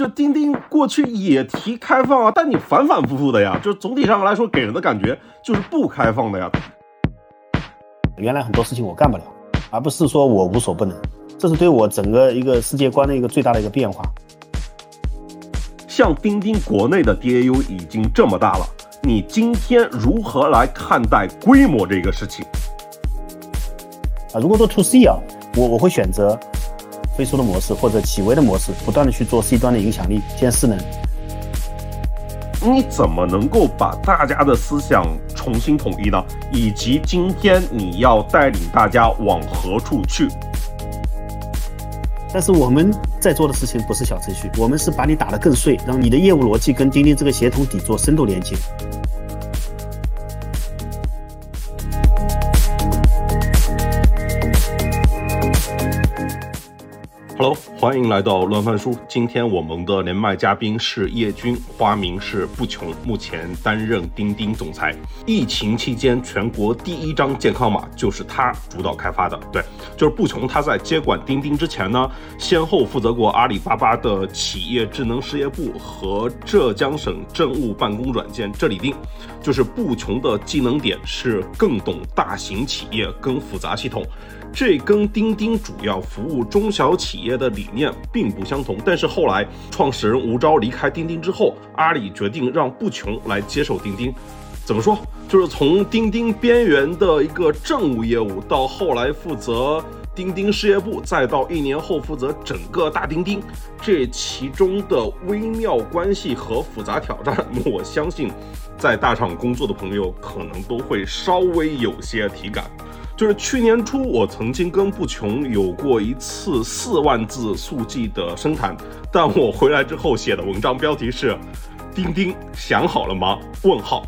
这钉钉过去也提开放啊，但你反反复复的呀，就总体上来说给人的感觉就是不开放的呀。原来很多事情我干不了，而不是说我无所不能，这是对我整个一个世界观的一个最大的一个变化。像钉钉国内的 DAU 已经这么大了，你今天如何来看待规模这个事情？啊，如果做 To C 啊，我我会选择飞书的模式或者企微的模式，不断的去做 C 端的影响力兼势能。你怎么能够把大家的思想重新统一呢？以及今天你要带领大家往何处去？但是我们在做的事情不是小程序，我们是把你打得更碎，让你的业务逻辑跟钉钉这个协同底座深度连接。欢迎来到乱翻书。今天我们的连麦嘉宾是叶军，花名是不穷，目前担任钉钉总裁。疫情期间，全国第一张健康码就是他主导开发的。对，就是不穷。他在接管钉钉之前呢，先后负责过阿里巴巴的企业智能事业部和浙江省政务办公软件这里钉。就是不穷的技能点是更懂大型企业跟复杂系统。这跟钉钉主要服务中小企业的理念并不相同，但是后来创始人吴钊离开钉钉之后，阿里决定让不穷来接手钉钉。怎么说？就是从钉钉边缘的一个政务业务，到后来负责钉钉事业部，再到一年后负责整个大钉钉，这其中的微妙关系和复杂挑战，我相信在大厂工作的朋友可能都会稍微有些体感。就是去年初，我曾经跟不穷有过一次四万字速记的深谈，但我回来之后写的文章标题是“钉钉想好了吗？”问号。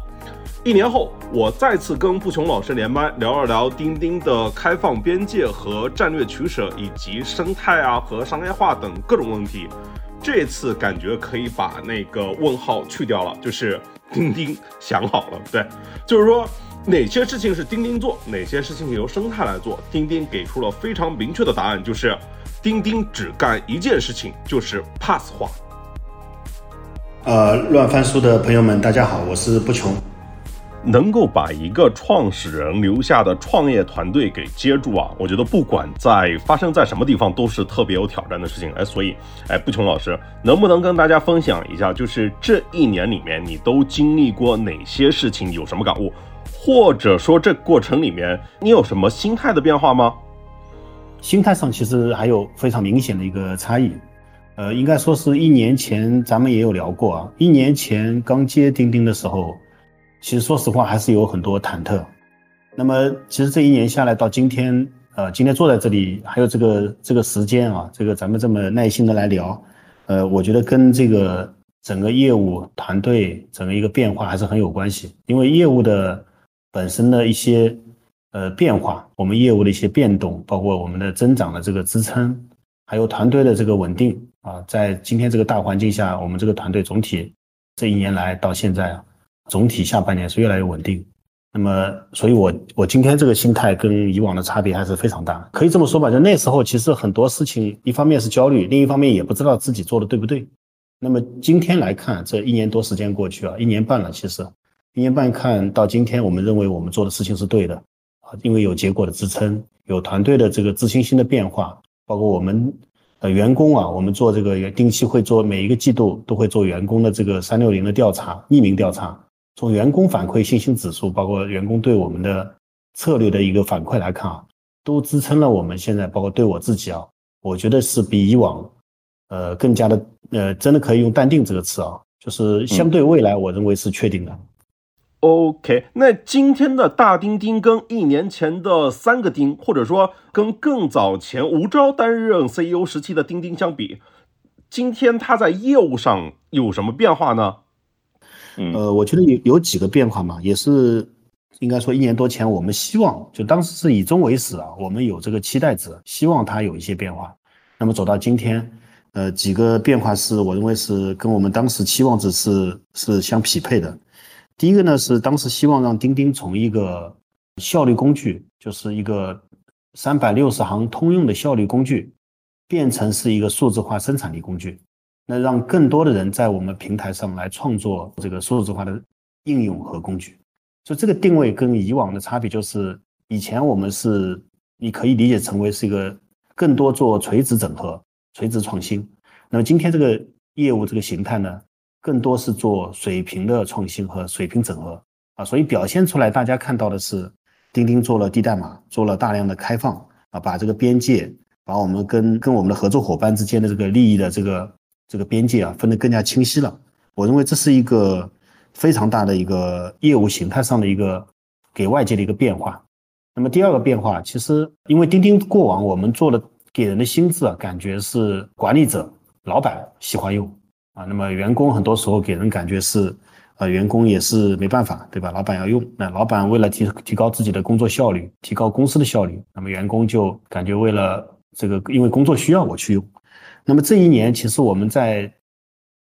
一年后，我再次跟不穷老师连麦，聊了聊钉钉的开放边界和战略取舍，以及生态啊和商业化等各种问题。这次感觉可以把那个问号去掉了，就是钉钉想好了，对，就是说。哪些事情是钉钉做，哪些事情由生态来做？钉钉给出了非常明确的答案，就是钉钉只干一件事情，就是 Pass 化。呃，乱翻书的朋友们，大家好，我是不穷。能够把一个创始人留下的创业团队给接住啊，我觉得不管在发生在什么地方，都是特别有挑战的事情。哎，所以，哎，不穷老师，能不能跟大家分享一下，就是这一年里面你都经历过哪些事情，有什么感悟？或者说，这过程里面你有什么心态的变化吗？心态上其实还有非常明显的一个差异。呃，应该说是一年前咱们也有聊过啊。一年前刚接钉钉的时候，其实说实话还是有很多忐忑。那么，其实这一年下来到今天，呃，今天坐在这里还有这个这个时间啊，这个咱们这么耐心的来聊，呃，我觉得跟这个整个业务团队整个一个变化还是很有关系，因为业务的。本身的一些呃变化，我们业务的一些变动，包括我们的增长的这个支撑，还有团队的这个稳定啊，在今天这个大环境下，我们这个团队总体这一年来到现在啊，总体下半年是越来越稳定。那么，所以我我今天这个心态跟以往的差别还是非常大。可以这么说吧，就那时候其实很多事情，一方面是焦虑，另一方面也不知道自己做的对不对。那么今天来看，这一年多时间过去啊，一年半了，其实。一年半看到今天，我们认为我们做的事情是对的啊，因为有结果的支撑，有团队的这个自信心的变化，包括我们呃员工啊，我们做这个定期会做每一个季度都会做员工的这个三六零的调查，匿名调查，从员工反馈信心指数，包括员工对我们的策略的一个反馈来看啊，都支撑了我们现在，包括对我自己啊，我觉得是比以往，呃，更加的呃，真的可以用淡定这个词啊，就是相对未来，我认为是确定的。OK，那今天的大钉钉跟一年前的三个钉，或者说跟更早前吴钊担任 CEO 时期的钉钉相比，今天它在业务上有什么变化呢？呃，我觉得有有几个变化嘛，也是应该说一年多前我们希望，就当时是以终为始啊，我们有这个期待值，希望它有一些变化。那么走到今天，呃，几个变化是我认为是跟我们当时期望值是是相匹配的。第一个呢是当时希望让钉钉从一个效率工具，就是一个三百六十行通用的效率工具，变成是一个数字化生产力工具。那让更多的人在我们平台上来创作这个数字化的应用和工具。就这个定位跟以往的差别就是，以前我们是你可以理解成为是一个更多做垂直整合、垂直创新。那么今天这个业务这个形态呢，更多是做水平的创新和水平整合啊。所以表现出来，大家看到的是，钉钉做了低代码，做了大量的开放啊，把这个边界，把我们跟跟我们的合作伙伴之间的这个利益的这个这个边界啊，分得更加清晰了。我认为这是一个。非常大的一个业务形态上的一个给外界的一个变化。那么第二个变化，其实因为钉钉过往我们做的给人的心智啊，感觉是管理者、老板喜欢用啊。那么员工很多时候给人感觉是，呃，员工也是没办法，对吧？老板要用，那老板为了提提高自己的工作效率，提高公司的效率，那么员工就感觉为了这个，因为工作需要我去用。那么这一年，其实我们在。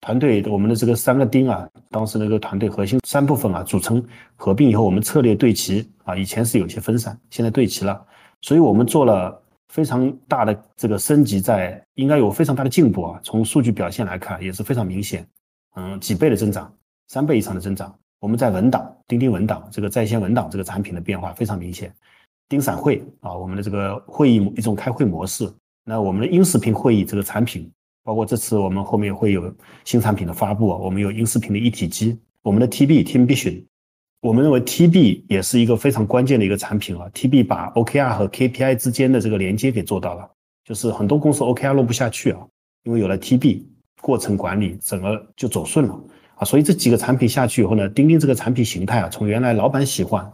团队，我们的这个三个钉啊，当时那个团队核心三部分啊，组成合并以后，我们策略对齐啊，以前是有些分散，现在对齐了，所以我们做了非常大的这个升级，在应该有非常大的进步啊。从数据表现来看，也是非常明显，嗯，几倍的增长，三倍以上的增长。我们在文档，钉钉文档这个在线文档这个产品的变化非常明显。钉闪会啊，我们的这个会议一种开会模式，那我们的音视频会议这个产品。包括这次我们后面会有新产品的发布啊，我们有音视频的一体机，我们的 TB Team Vision，我们认为 TB 也是一个非常关键的一个产品啊。TB 把 OKR 和 KPI 之间的这个连接给做到了，就是很多公司 OKR 落不下去啊，因为有了 TB，过程管理整个就走顺了啊。所以这几个产品下去以后呢，钉钉这个产品形态啊，从原来老板喜欢，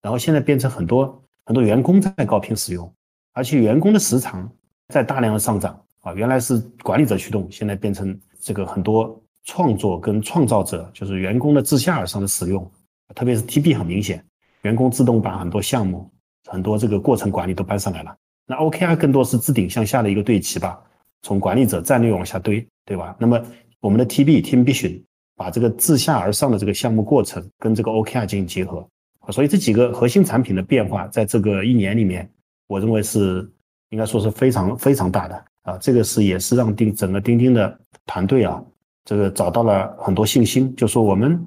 然后现在变成很多很多员工在高频使用，而且员工的时长在大量的上涨。啊，原来是管理者驱动，现在变成这个很多创作跟创造者，就是员工的自下而上的使用，特别是 TB 很明显，员工自动把很多项目、很多这个过程管理都搬上来了。那 OKR 更多是自顶向下的一个对齐吧，从管理者战略往下堆，对吧？那么我们的 TB Team Vision 把这个自下而上的这个项目过程跟这个 OKR 进行结合，所以这几个核心产品的变化，在这个一年里面，我认为是应该说是非常非常大的。啊，这个是也是让钉整个钉钉的团队啊，这个找到了很多信心，就说我们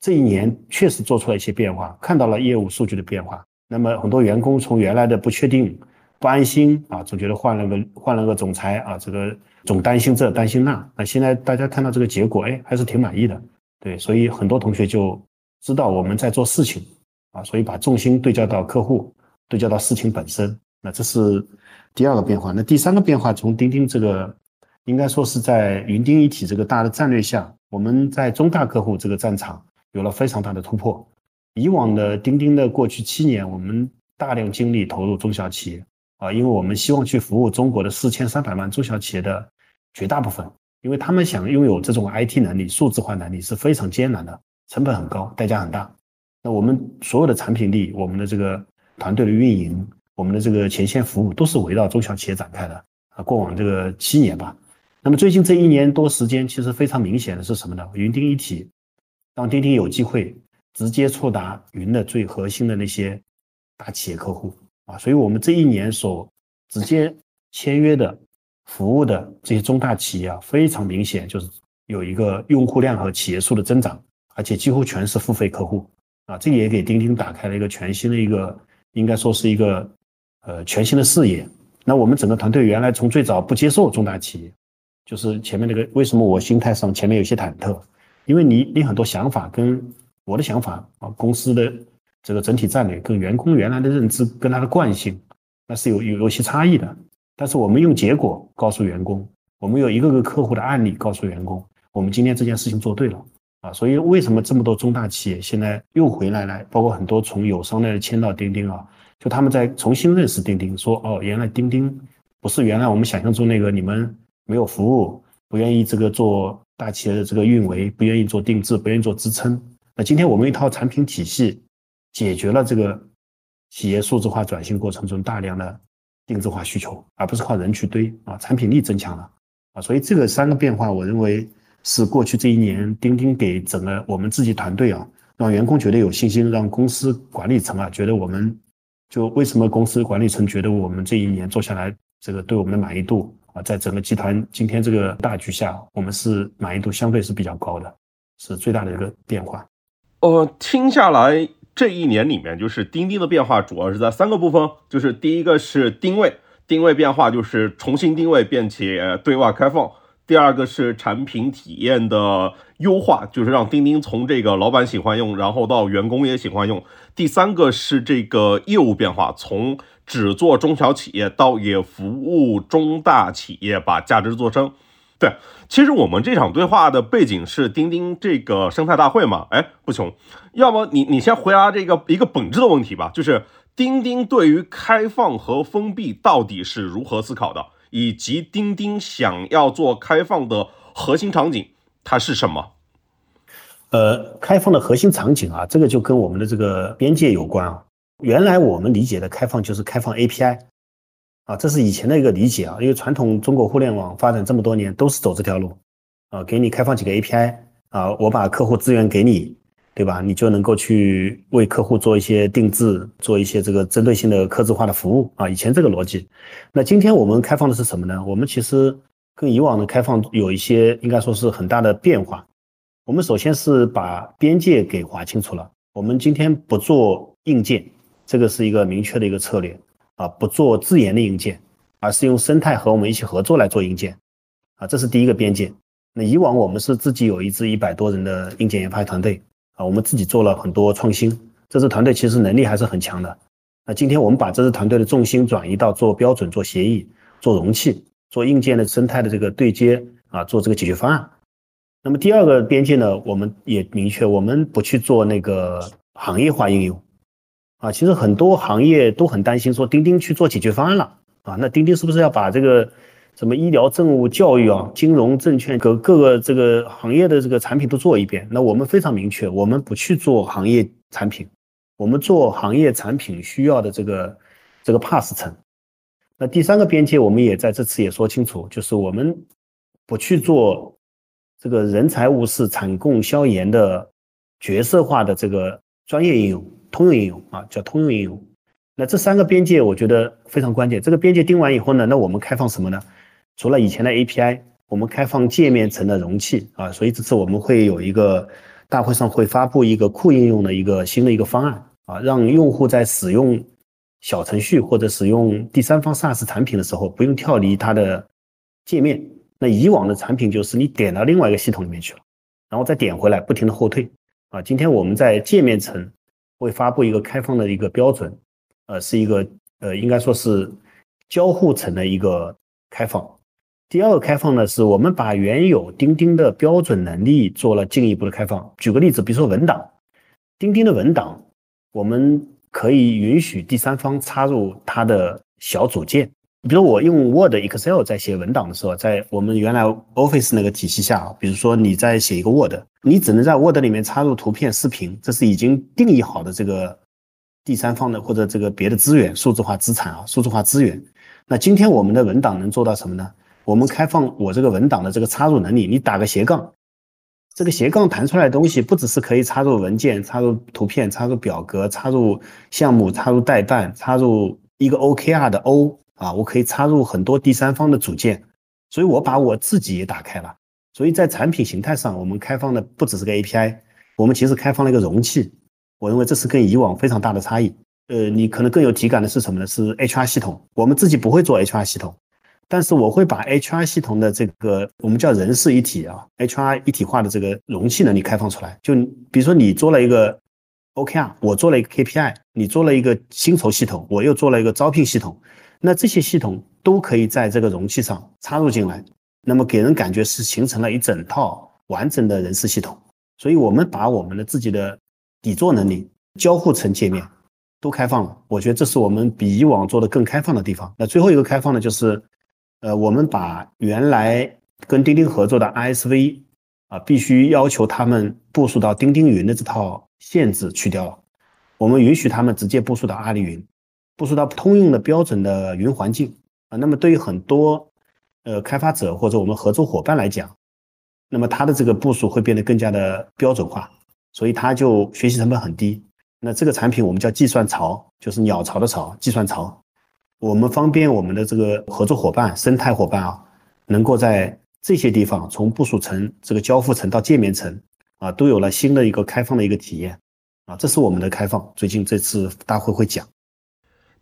这一年确实做出了一些变化，看到了业务数据的变化。那么很多员工从原来的不确定、不安心啊，总觉得换了个换了个总裁啊，这个总担心这担心那，那现在大家看到这个结果，哎，还是挺满意的。对，所以很多同学就知道我们在做事情啊，所以把重心对焦到客户，对焦到事情本身。那这是。第二个变化，那第三个变化，从钉钉这个，应该说是在云钉一体这个大的战略下，我们在中大客户这个战场有了非常大的突破。以往的钉钉的过去七年，我们大量精力投入中小企业啊，因为我们希望去服务中国的四千三百万中小企业的绝大部分，因为他们想拥有这种 IT 能力、数字化能力是非常艰难的，成本很高，代价很大。那我们所有的产品力，我们的这个团队的运营。我们的这个前线服务都是围绕中小企业展开的啊，过往这个七年吧，那么最近这一年多时间，其实非常明显的是什么呢？云钉一体，让钉钉有机会直接触达云的最核心的那些大企业客户啊，所以我们这一年所直接签约的服务的这些中大企业啊，非常明显就是有一个用户量和企业数的增长，而且几乎全是付费客户啊，这也给钉钉打开了一个全新的一个，应该说是一个。呃，全新的视野。那我们整个团队原来从最早不接受中大企业，就是前面那个为什么我心态上前面有些忐忑，因为你你很多想法跟我的想法啊，公司的这个整体战略跟员工原来的认知跟他的惯性，那是有有有些差异的。但是我们用结果告诉员工，我们有一个个客户的案例告诉员工，我们今天这件事情做对了啊。所以为什么这么多中大企业现在又回来了？包括很多从友商那里迁到钉钉啊。就他们在重新认识钉钉，说哦，原来钉钉不是原来我们想象中那个你们没有服务，不愿意这个做大企业的这个运维，不愿意做定制，不愿意做支撑。那今天我们一套产品体系解决了这个企业数字化转型过程中大量的定制化需求，而不是靠人去堆啊，产品力增强了啊。所以这个三个变化，我认为是过去这一年钉钉给整个我们自己团队啊，让员工觉得有信心，让公司管理层啊觉得我们。就为什么公司管理层觉得我们这一年做下来，这个对我们的满意度啊，在整个集团今天这个大局下，我们是满意度相对是比较高的，是最大的一个变化。呃，听下来这一年里面，就是钉钉的变化主要是在三个部分，就是第一个是定位，定位变化就是重新定位并且对外开放；第二个是产品体验的优化，就是让钉钉从这个老板喜欢用，然后到员工也喜欢用；第三个是这个业务变化，从只做中小企业到也服务中大企业，把价值做深。对，其实我们这场对话的背景是钉钉这个生态大会嘛？哎，不穷，要么你你先回答这个一个本质的问题吧，就是钉钉对于开放和封闭到底是如何思考的，以及钉钉想要做开放的核心场景它是什么？呃，开放的核心场景啊，这个就跟我们的这个边界有关啊。原来我们理解的开放就是开放 API。啊，这是以前的一个理解啊，因为传统中国互联网发展这么多年都是走这条路，啊，给你开放几个 API，啊，我把客户资源给你，对吧？你就能够去为客户做一些定制，做一些这个针对性的客制化的服务啊。以前这个逻辑，那今天我们开放的是什么呢？我们其实跟以往的开放有一些应该说是很大的变化。我们首先是把边界给划清楚了，我们今天不做硬件，这个是一个明确的一个策略。啊，不做自研的硬件，而是用生态和我们一起合作来做硬件，啊，这是第一个边界。那以往我们是自己有一支一百多人的硬件研发团队，啊，我们自己做了很多创新，这支团队其实能力还是很强的。那今天我们把这支团队的重心转移到做标准、做协议、做容器、做硬件的生态的这个对接，啊，做这个解决方案。那么第二个边界呢，我们也明确，我们不去做那个行业化应用。啊，其实很多行业都很担心，说钉钉去做解决方案了啊，那钉钉是不是要把这个什么医疗、政务、教育啊、金融、证券各各个这个行业的这个产品都做一遍？那我们非常明确，我们不去做行业产品，我们做行业产品需要的这个这个 pass 层。那第三个边界，我们也在这次也说清楚，就是我们不去做这个人财物事、产供销研的角色化的这个专业应用。通用应用啊，叫通用应用。那这三个边界我觉得非常关键。这个边界定完以后呢，那我们开放什么呢？除了以前的 API，我们开放界面层的容器啊。所以这次我们会有一个大会上会发布一个库应用的一个新的一个方案啊，让用户在使用小程序或者使用第三方 SaaS 产品的时候，不用跳离它的界面。那以往的产品就是你点到另外一个系统里面去了，然后再点回来，不停的后退啊。今天我们在界面层。会发布一个开放的一个标准，呃，是一个呃，应该说是交互层的一个开放。第二个开放呢，是我们把原有钉钉的标准能力做了进一步的开放。举个例子，比如说文档，钉钉的文档，我们可以允许第三方插入它的小组件。比如我用 Word、Excel 在写文档的时候，在我们原来 Office 那个体系下，比如说你在写一个 Word，你只能在 Word 里面插入图片、视频，这是已经定义好的这个第三方的或者这个别的资源、数字化资产啊、数字化资源。那今天我们的文档能做到什么呢？我们开放我这个文档的这个插入能力，你打个斜杠，这个斜杠弹出来的东西不只是可以插入文件、插入图片、插入表格、插入项目、插入代办、插入一个 OKR 的 O。啊，我可以插入很多第三方的组件，所以我把我自己也打开了。所以在产品形态上，我们开放的不只是个 API，我们其实开放了一个容器。我认为这是跟以往非常大的差异。呃，你可能更有体感的是什么呢？是 HR 系统。我们自己不会做 HR 系统，但是我会把 HR 系统的这个我们叫人事一体啊，HR 一体化的这个容器能力开放出来。就比如说你做了一个 OKR，我做了一个 KPI，你做了一个薪酬系统，我又做了一个招聘系统。那这些系统都可以在这个容器上插入进来，那么给人感觉是形成了一整套完整的人事系统。所以，我们把我们的自己的底座能力、交互层界面都开放了。我觉得这是我们比以往做的更开放的地方。那最后一个开放的就是，呃，我们把原来跟钉钉合作的 ISV 啊，必须要求他们部署到钉钉云的这套限制去掉了，我们允许他们直接部署到阿里云。部署到通用的标准的云环境啊，那么对于很多呃开发者或者我们合作伙伴来讲，那么它的这个部署会变得更加的标准化，所以它就学习成本很低。那这个产品我们叫计算槽，就是鸟巢的巢，计算槽。我们方便我们的这个合作伙伴、生态伙伴啊，能够在这些地方从部署层、这个交付层到界面层啊，都有了新的一个开放的一个体验啊，这是我们的开放。最近这次大会会讲。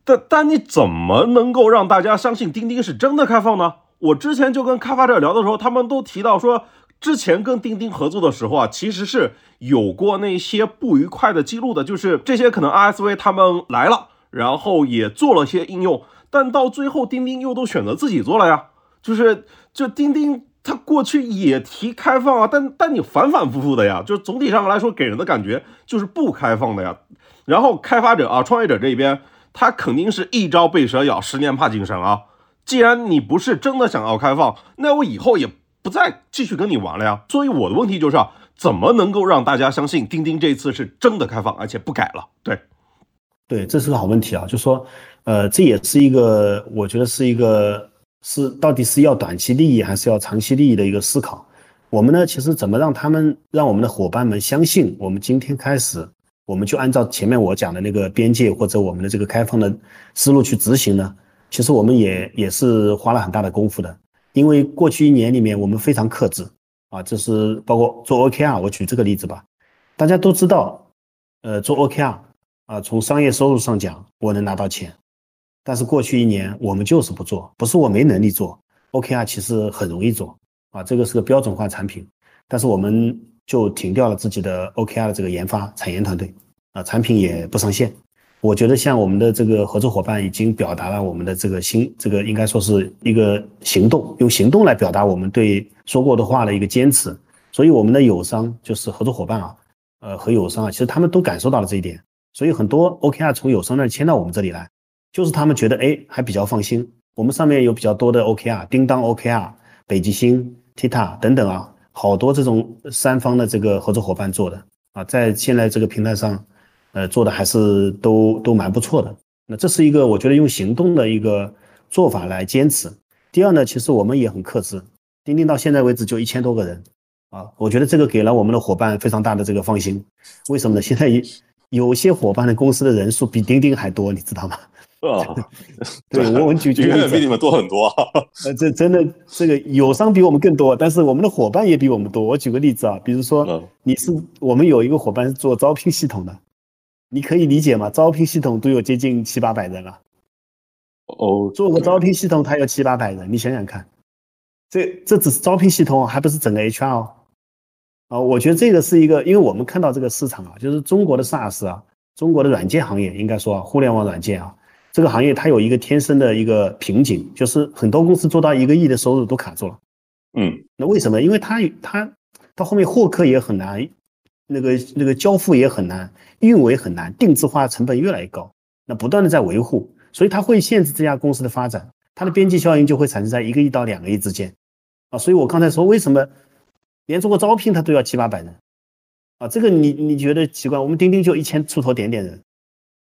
但但你怎么能够让大家相信钉钉是真的开放呢？我之前就跟开发者聊的时候，他们都提到说，之前跟钉钉合作的时候啊，其实是有过那些不愉快的记录的，就是这些可能 RSV 他们来了。然后也做了些应用，但到最后钉钉又都选择自己做了呀。就是就钉钉，它过去也提开放啊，但但你反反复复的呀，就总体上来说给人的感觉就是不开放的呀。然后开发者啊，创业者这边，他肯定是一朝被蛇咬，十年怕井绳啊。既然你不是真的想要开放，那我以后也不再继续跟你玩了呀。所以我的问题就是啊，怎么能够让大家相信钉钉这次是真的开放，而且不改了？对。对，这是个好问题啊，就说，呃，这也是一个，我觉得是一个，是到底是要短期利益还是要长期利益的一个思考。我们呢，其实怎么让他们，让我们的伙伴们相信，我们今天开始，我们就按照前面我讲的那个边界或者我们的这个开放的思路去执行呢？其实我们也也是花了很大的功夫的，因为过去一年里面我们非常克制啊，这是包括做 OKR，我举这个例子吧，大家都知道，呃，做 OKR。啊，从商业收入上讲，我能拿到钱，但是过去一年我们就是不做，不是我没能力做，OKR 其实很容易做啊，这个是个标准化产品，但是我们就停掉了自己的 OKR 的这个研发产研团队啊，产品也不上线。我觉得像我们的这个合作伙伴已经表达了我们的这个心，这个应该说是一个行动，用行动来表达我们对说过的话的一个坚持。所以我们的友商就是合作伙伴啊，呃和友商啊，其实他们都感受到了这一点。所以很多 OKR 从友商那儿迁到我们这里来，就是他们觉得哎还比较放心。我们上面有比较多的 OKR，叮当 OKR、北极星、Tita 等等啊，好多这种三方的这个合作伙伴做的啊，在现在这个平台上，呃做的还是都都蛮不错的。那这是一个我觉得用行动的一个做法来坚持。第二呢，其实我们也很克制，钉钉到现在为止就一千多个人啊，我觉得这个给了我们的伙伴非常大的这个放心。为什么呢？现在一有些伙伴的公司的人数比钉钉还多，你知道吗？啊，对我们举 举远远比你们多很多。呃，这真的，这个友商比我们更多，但是我们的伙伴也比我们多。我举个例子啊，比如说你是我们有一个伙伴是做招聘系统的，你可以理解吗？招聘系统都有接近七八百人了。哦，做个招聘系统，他有七八百人，你想想看，这这只是招聘系统，还不是整个 HR。啊，我觉得这个是一个，因为我们看到这个市场啊，就是中国的 SaaS 啊，中国的软件行业，应该说啊，互联网软件啊，这个行业它有一个天生的一个瓶颈，就是很多公司做到一个亿的收入都卡住了。嗯，那为什么？因为它它到后面获客也很难，那个那个交付也很难，运维很难，定制化成本越来越高，那不断的在维护，所以它会限制这家公司的发展，它的边际效应就会产生在一个亿到两个亿之间。啊，所以我刚才说为什么？连做个招聘他都要七八百人，啊，这个你你觉得奇怪？我们钉钉就一千出头点点人，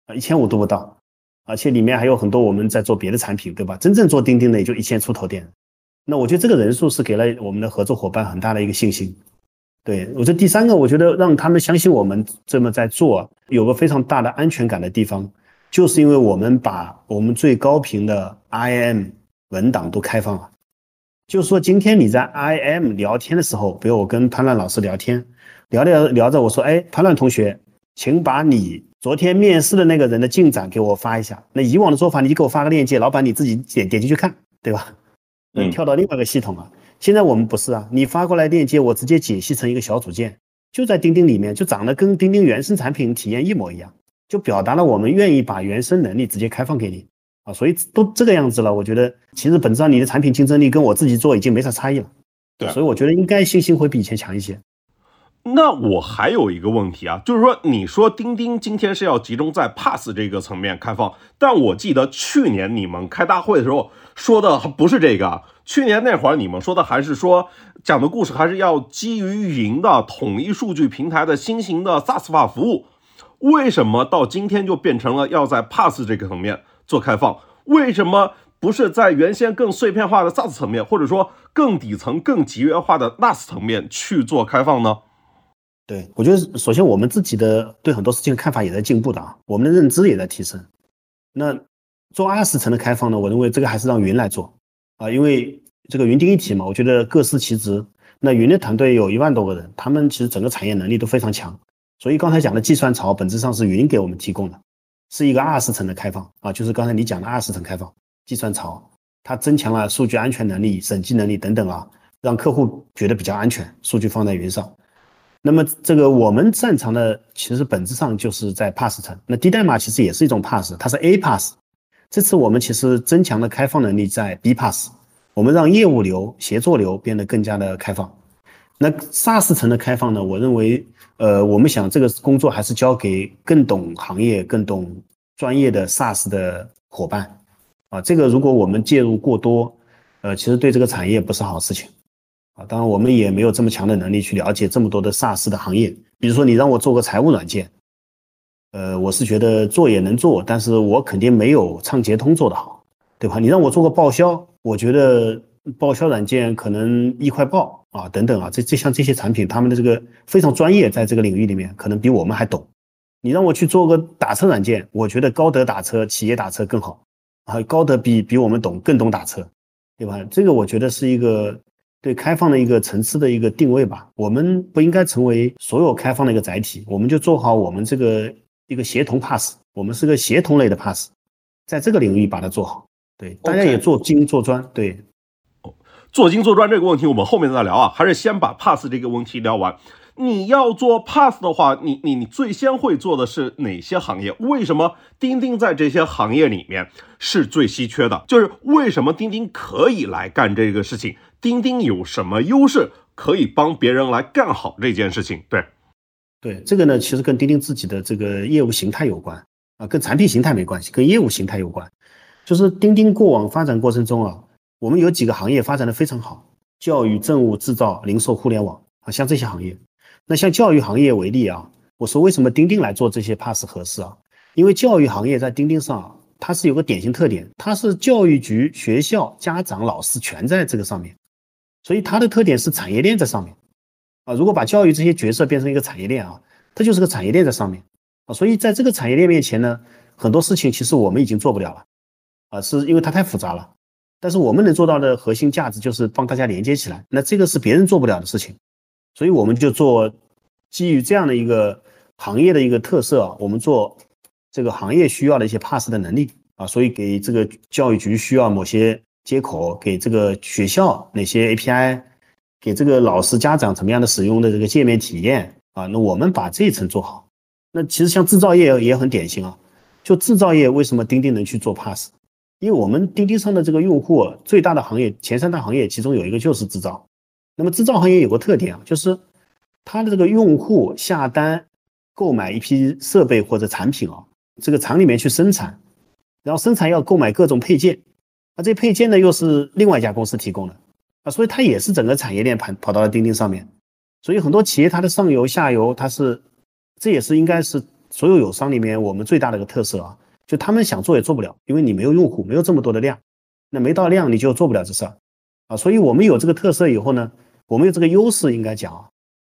啊，一千五都不到，而且里面还有很多我们在做别的产品，对吧？真正做钉钉的也就一千出头点，那我觉得这个人数是给了我们的合作伙伴很大的一个信心。对我这第三个，我觉得让他们相信我们这么在做，有个非常大的安全感的地方，就是因为我们把我们最高频的 IM 文档都开放了。就是说，今天你在 I M 聊天的时候，比如我跟潘乱老师聊天，聊聊聊着，我说，哎，潘乱同学，请把你昨天面试的那个人的进展给我发一下。那以往的做法，你就给我发个链接，老板你自己点点进去看，对吧？嗯，跳到另外一个系统啊。现在我们不是啊，你发过来链接，我直接解析成一个小组件，就在钉钉里面，就长得跟钉钉原生产品体验一模一样，就表达了我们愿意把原生能力直接开放给你。所以都这个样子了，我觉得其实本质上你的产品竞争力跟我自己做已经没啥差异了。对，所以我觉得应该信心会比以前强一些。那我还有一个问题啊，就是说你说钉钉今天是要集中在 Pass 这个层面开放，但我记得去年你们开大会的时候说的不是这个，去年那会儿你们说的还是说讲的故事还是要基于云的统一数据平台的新型的 SaaS 化服务，为什么到今天就变成了要在 Pass 这个层面？做开放，为什么不是在原先更碎片化的 SaaS 层面，或者说更底层、更集约化的 NAS 层面去做开放呢？对，我觉得首先我们自己的对很多事情的看法也在进步的啊，我们的认知也在提升。那做二十层的开放呢，我认为这个还是让云来做啊，因为这个云定一体嘛，我觉得各司其职。那云的团队有一万多个人，他们其实整个产业能力都非常强，所以刚才讲的计算槽本质上是云给我们提供的，是一个二十层的开放啊，就是刚才你讲的二十层开放计算槽，它增强了数据安全能力、审计能力等等啊，让客户觉得比较安全，数据放在云上。那么这个我们擅长的其实本质上就是在 pass 层，那低代码其实也是一种 pass，它是 A pass。这次我们其实增强了开放能力在 B pass。我们让业务流、协作流变得更加的开放。那 SaaS 层的开放呢？我认为，呃，我们想这个工作还是交给更懂行业、更懂专业的 SaaS 的伙伴啊。这个如果我们介入过多，呃，其实对这个产业不是好事情啊。当然，我们也没有这么强的能力去了解这么多的 SaaS 的行业。比如说，你让我做个财务软件，呃，我是觉得做也能做，但是我肯定没有畅捷通做得好，对吧？你让我做个报销。我觉得报销软件可能易快报啊等等啊，这这像这些产品，他们的这个非常专业，在这个领域里面可能比我们还懂。你让我去做个打车软件，我觉得高德打车、企业打车更好啊，高德比比我们懂更懂打车，对吧？这个我觉得是一个对开放的一个层次的一个定位吧。我们不应该成为所有开放的一个载体，我们就做好我们这个一个协同 pass，我们是个协同类的 pass，在这个领域把它做好。对，大家也做精做专。对，做精做专这个问题我们后面再聊啊，还是先把 pass 这个问题聊完。你要做 pass 的话，你你你最先会做的是哪些行业？为什么钉钉在这些行业里面是最稀缺的？就是为什么钉钉可以来干这个事情？钉钉有什么优势可以帮别人来干好这件事情？对，对，这个呢，其实跟钉钉自己的这个业务形态有关啊，跟产品形态没关系，跟业务形态有关。就是钉钉过往发展过程中啊，我们有几个行业发展的非常好，教育、政务、制造、零售、互联网啊，像这些行业。那像教育行业为例啊，我说为什么钉钉来做这些 pass 合适啊？因为教育行业在钉钉上，它是有个典型特点，它是教育局、学校、家长、老师全在这个上面，所以它的特点是产业链在上面啊。如果把教育这些角色变成一个产业链啊，它就是个产业链在上面啊。所以在这个产业链面前呢，很多事情其实我们已经做不了了。啊，是因为它太复杂了，但是我们能做到的核心价值就是帮大家连接起来，那这个是别人做不了的事情，所以我们就做基于这样的一个行业的一个特色啊，我们做这个行业需要的一些 pass 的能力啊，所以给这个教育局需要某些接口，给这个学校哪些 API，给这个老师家长怎么样的使用的这个界面体验啊，那我们把这一层做好。那其实像制造业也很典型啊，就制造业为什么钉钉能去做 pass？因为我们钉钉上的这个用户最大的行业前三大行业，其中有一个就是制造。那么制造行业有个特点啊，就是它的这个用户下单购买一批设备或者产品啊，这个厂里面去生产，然后生产要购买各种配件，那这配件呢又是另外一家公司提供的啊，所以它也是整个产业链盘跑到了钉钉上面。所以很多企业它的上游下游它是，这也是应该是所有友商里面我们最大的一个特色啊。就他们想做也做不了，因为你没有用户，没有这么多的量，那没到量你就做不了这事儿啊。所以我们有这个特色以后呢，我们有这个优势，应该讲啊，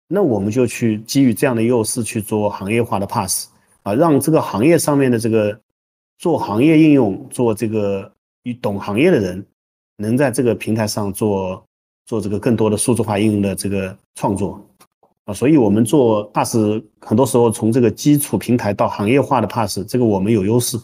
那我们就去基于这样的优势去做行业化的 pass 啊，让这个行业上面的这个做行业应用、做这个与懂行业的人，能在这个平台上做做这个更多的数字化应用的这个创作。啊，所以我们做 pass 很多时候从这个基础平台到行业化的 pass，这个我们有优势。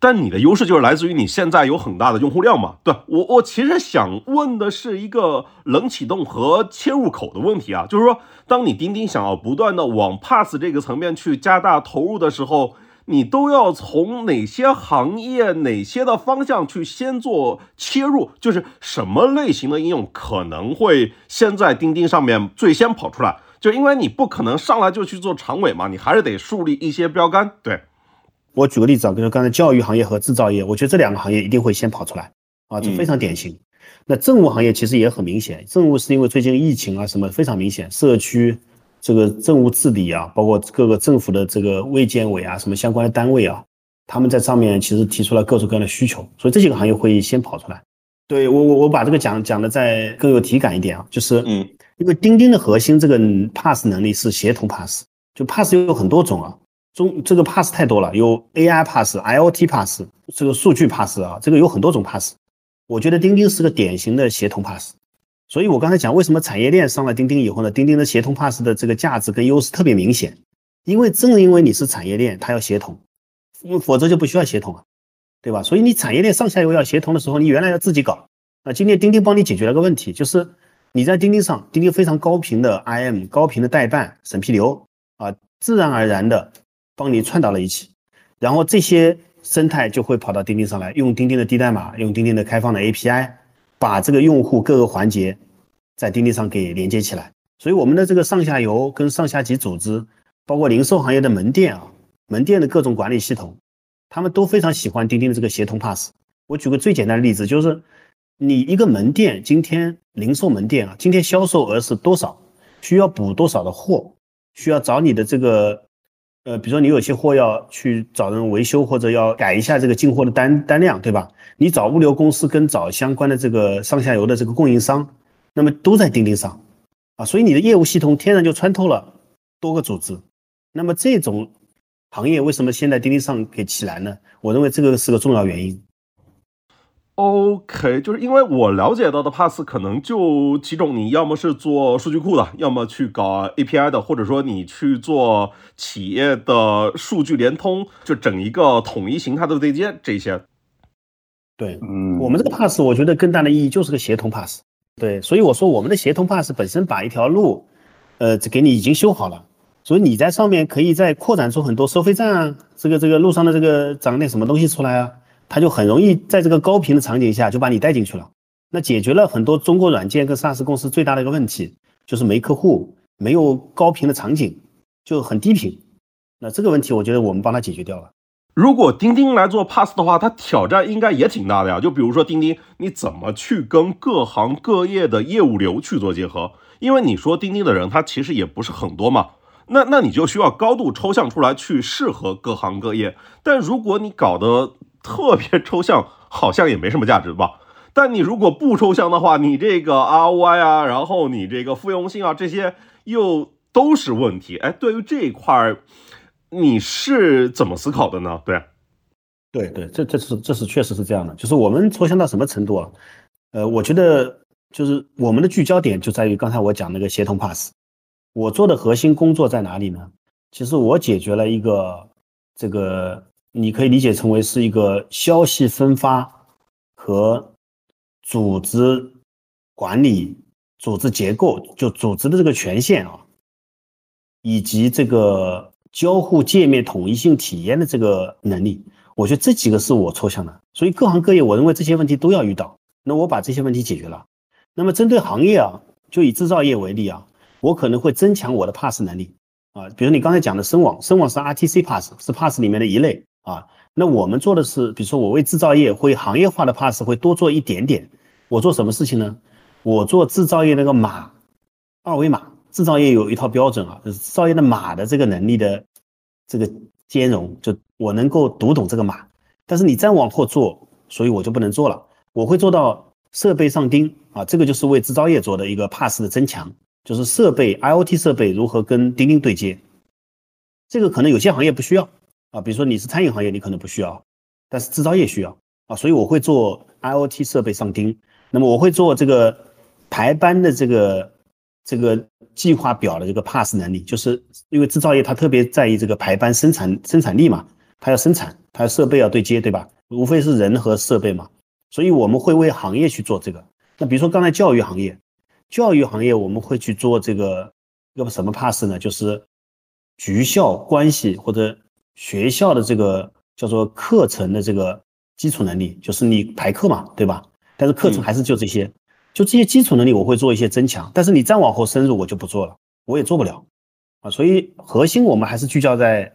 但你的优势就是来自于你现在有很大的用户量嘛？对我，我其实想问的是一个冷启动和切入口的问题啊，就是说，当你钉钉想要不断的往 pass 这个层面去加大投入的时候。你都要从哪些行业、哪些的方向去先做切入？就是什么类型的应用可能会先在钉钉上面最先跑出来？就因为你不可能上来就去做长尾嘛，你还是得树立一些标杆。对我举个例子啊，比如刚才教育行业和制造业，我觉得这两个行业一定会先跑出来啊，这非常典型。那政务行业其实也很明显，政务是因为最近疫情啊什么非常明显，社区。这个政务治理啊，包括各个政府的这个卫健委啊，什么相关的单位啊，他们在上面其实提出了各种各样的需求，所以这几个行业会先跑出来。对我，我我把这个讲讲的再更有体感一点啊，就是嗯，因为钉钉的核心这个 pass 能力是协同 pass，就 pass 有很多种啊，中这个 pass 太多了，有 AI pass、IoT pass，这个数据 pass 啊，这个有很多种 pass。我觉得钉钉是个典型的协同 pass，所以我刚才讲为什么产业链上了钉钉以后呢，钉钉的协同 pass 的这个价值跟优势特别明显，因为正因为你是产业链，它要协同，因否则就不需要协同了，对吧？所以你产业链上下游要协同的时候，你原来要自己搞，那今天钉钉帮你解决了个问题，就是你在钉钉上，钉钉非常高频的 IM、高频的代办、审批流啊，自然而然的帮你串到了一起，然后这些。生态就会跑到钉钉上来，用钉钉的低代码，用钉钉的开放的 API，把这个用户各个环节在钉钉上给连接起来。所以我们的这个上下游跟上下级组织，包括零售行业的门店啊，门店的各种管理系统，他们都非常喜欢钉钉的这个协同 pass。我举个最简单的例子，就是你一个门店今天零售门店啊，今天销售额是多少，需要补多少的货，需要找你的这个。呃，比如说你有些货要去找人维修，或者要改一下这个进货的单单量，对吧？你找物流公司跟找相关的这个上下游的这个供应商，那么都在钉钉上啊，所以你的业务系统天然就穿透了多个组织。那么这种行业为什么现在钉钉上给起来呢？我认为这个是个重要原因。OK，就是因为我了解到的 Pass 可能就几种，你要么是做数据库的，要么去搞 API 的，或者说你去做企业的数据联通，就整一个统一形态的对接这些。对，嗯，我们这个 Pass 我觉得更大的意义就是个协同 Pass。对，所以我说我们的协同 Pass 本身把一条路，呃，给你已经修好了，所以你在上面可以再扩展出很多收费站啊，这个这个路上的这个长点什么东西出来啊。它就很容易在这个高频的场景下就把你带进去了，那解决了很多中国软件跟 SaaS 公司最大的一个问题，就是没客户，没有高频的场景，就很低频。那这个问题，我觉得我们帮他解决掉了。如果钉钉来做 Pass 的话，它挑战应该也挺大的呀。就比如说钉钉，你怎么去跟各行各业的业务流去做结合？因为你说钉钉的人，他其实也不是很多嘛。那那你就需要高度抽象出来，去适合各行各业。但如果你搞得特别抽象，好像也没什么价值吧？但你如果不抽象的话，你这个 ROI 啊，然后你这个复用性啊，这些又都是问题。哎，对于这一块儿，你是怎么思考的呢？对，对对，这这是这是确实是这样的。就是我们抽象到什么程度啊？呃，我觉得就是我们的聚焦点就在于刚才我讲那个协同 pass。我做的核心工作在哪里呢？其实我解决了一个这个。你可以理解成为是一个消息分发和组织管理、组织结构，就组织的这个权限啊，以及这个交互界面统一性体验的这个能力，我觉得这几个是我抽象的。所以各行各业，我认为这些问题都要遇到。那我把这些问题解决了。那么针对行业啊，就以制造业为例啊，我可能会增强我的 pass 能力啊，比如你刚才讲的声网，声网是 RTC pass，是 pass 里面的一类。啊，那我们做的是，比如说我为制造业会行业化的 pass 会多做一点点。我做什么事情呢？我做制造业那个码，二维码，制造业有一套标准啊，就是制造业的码的这个能力的这个兼容，就我能够读懂这个码。但是你再往后做，所以我就不能做了。我会做到设备上钉啊，这个就是为制造业做的一个 pass 的增强，就是设备 IoT 设备如何跟钉钉对接。这个可能有些行业不需要。啊，比如说你是餐饮行业，你可能不需要，但是制造业需要啊，所以我会做 IoT 设备上钉。那么我会做这个排班的这个这个计划表的这个 pass 能力，就是因为制造业它特别在意这个排班生产生产力嘛，它要生产，它设备要对接，对吧？无非是人和设备嘛，所以我们会为行业去做这个。那比如说刚才教育行业，教育行业我们会去做这个要不什么 pass 呢？就是局校关系或者。学校的这个叫做课程的这个基础能力，就是你排课嘛，对吧？但是课程还是就这些，就这些基础能力我会做一些增强，但是你再往后深入我就不做了，我也做不了啊。所以核心我们还是聚焦在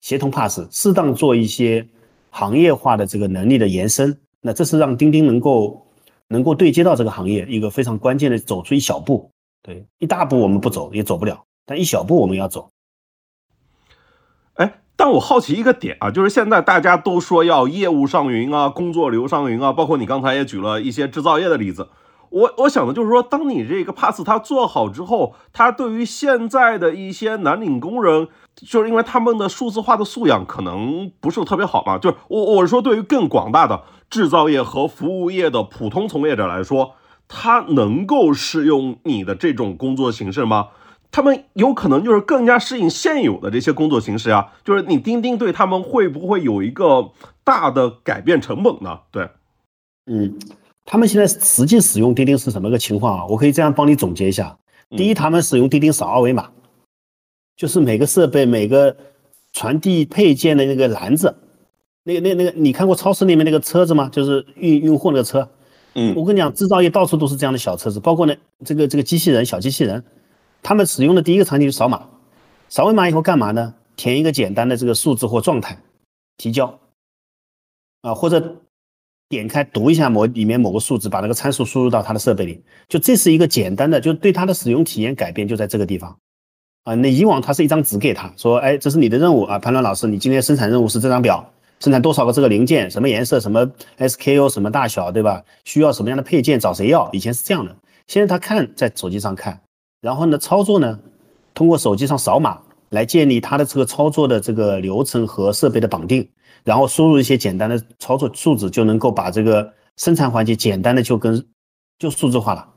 协同 pass，适当做一些行业化的这个能力的延伸。那这是让钉钉能够能够对接到这个行业一个非常关键的走出一小步，对，一大步我们不走也走不了，但一小步我们要走。但我好奇一个点啊，就是现在大家都说要业务上云啊，工作流上云啊，包括你刚才也举了一些制造业的例子，我我想的就是说，当你这个 pass 它做好之后，它对于现在的一些蓝领工人，就是因为他们的数字化的素养可能不是特别好嘛，就是我我是说，对于更广大的制造业和服务业的普通从业者来说，他能够适用你的这种工作形式吗？他们有可能就是更加适应现有的这些工作形式啊，就是你钉钉对他们会不会有一个大的改变成本呢？对，嗯。他们现在实际使用钉钉是什么个情况啊？我可以这样帮你总结一下：第一，他们使用钉钉扫二维码，就是每个设备每个传递配件的那个篮子，那个那那个，你看过超市里面那个车子吗？就是运运货那个车。嗯，我跟你讲，制造业到处都是这样的小车子，包括呢这个这个机器人小机器人，他们使用的第一个场景是扫码，扫完码以后干嘛呢？填一个简单的这个数字或状态，提交啊，或者。点开读一下某里面某个数字，把那个参数输入到它的设备里，就这是一个简单的，就对它的使用体验改变就在这个地方啊。那以往它是一张纸给他说，哎，这是你的任务啊，潘乱老师，你今天生产任务是这张表，生产多少个这个零件，什么颜色，什么 SKU，什么大小，对吧？需要什么样的配件，找谁要？以前是这样的，现在他看在手机上看，然后呢操作呢，通过手机上扫码来建立他的这个操作的这个流程和设备的绑定。然后输入一些简单的操作数字，就能够把这个生产环节简单的就跟就数字化了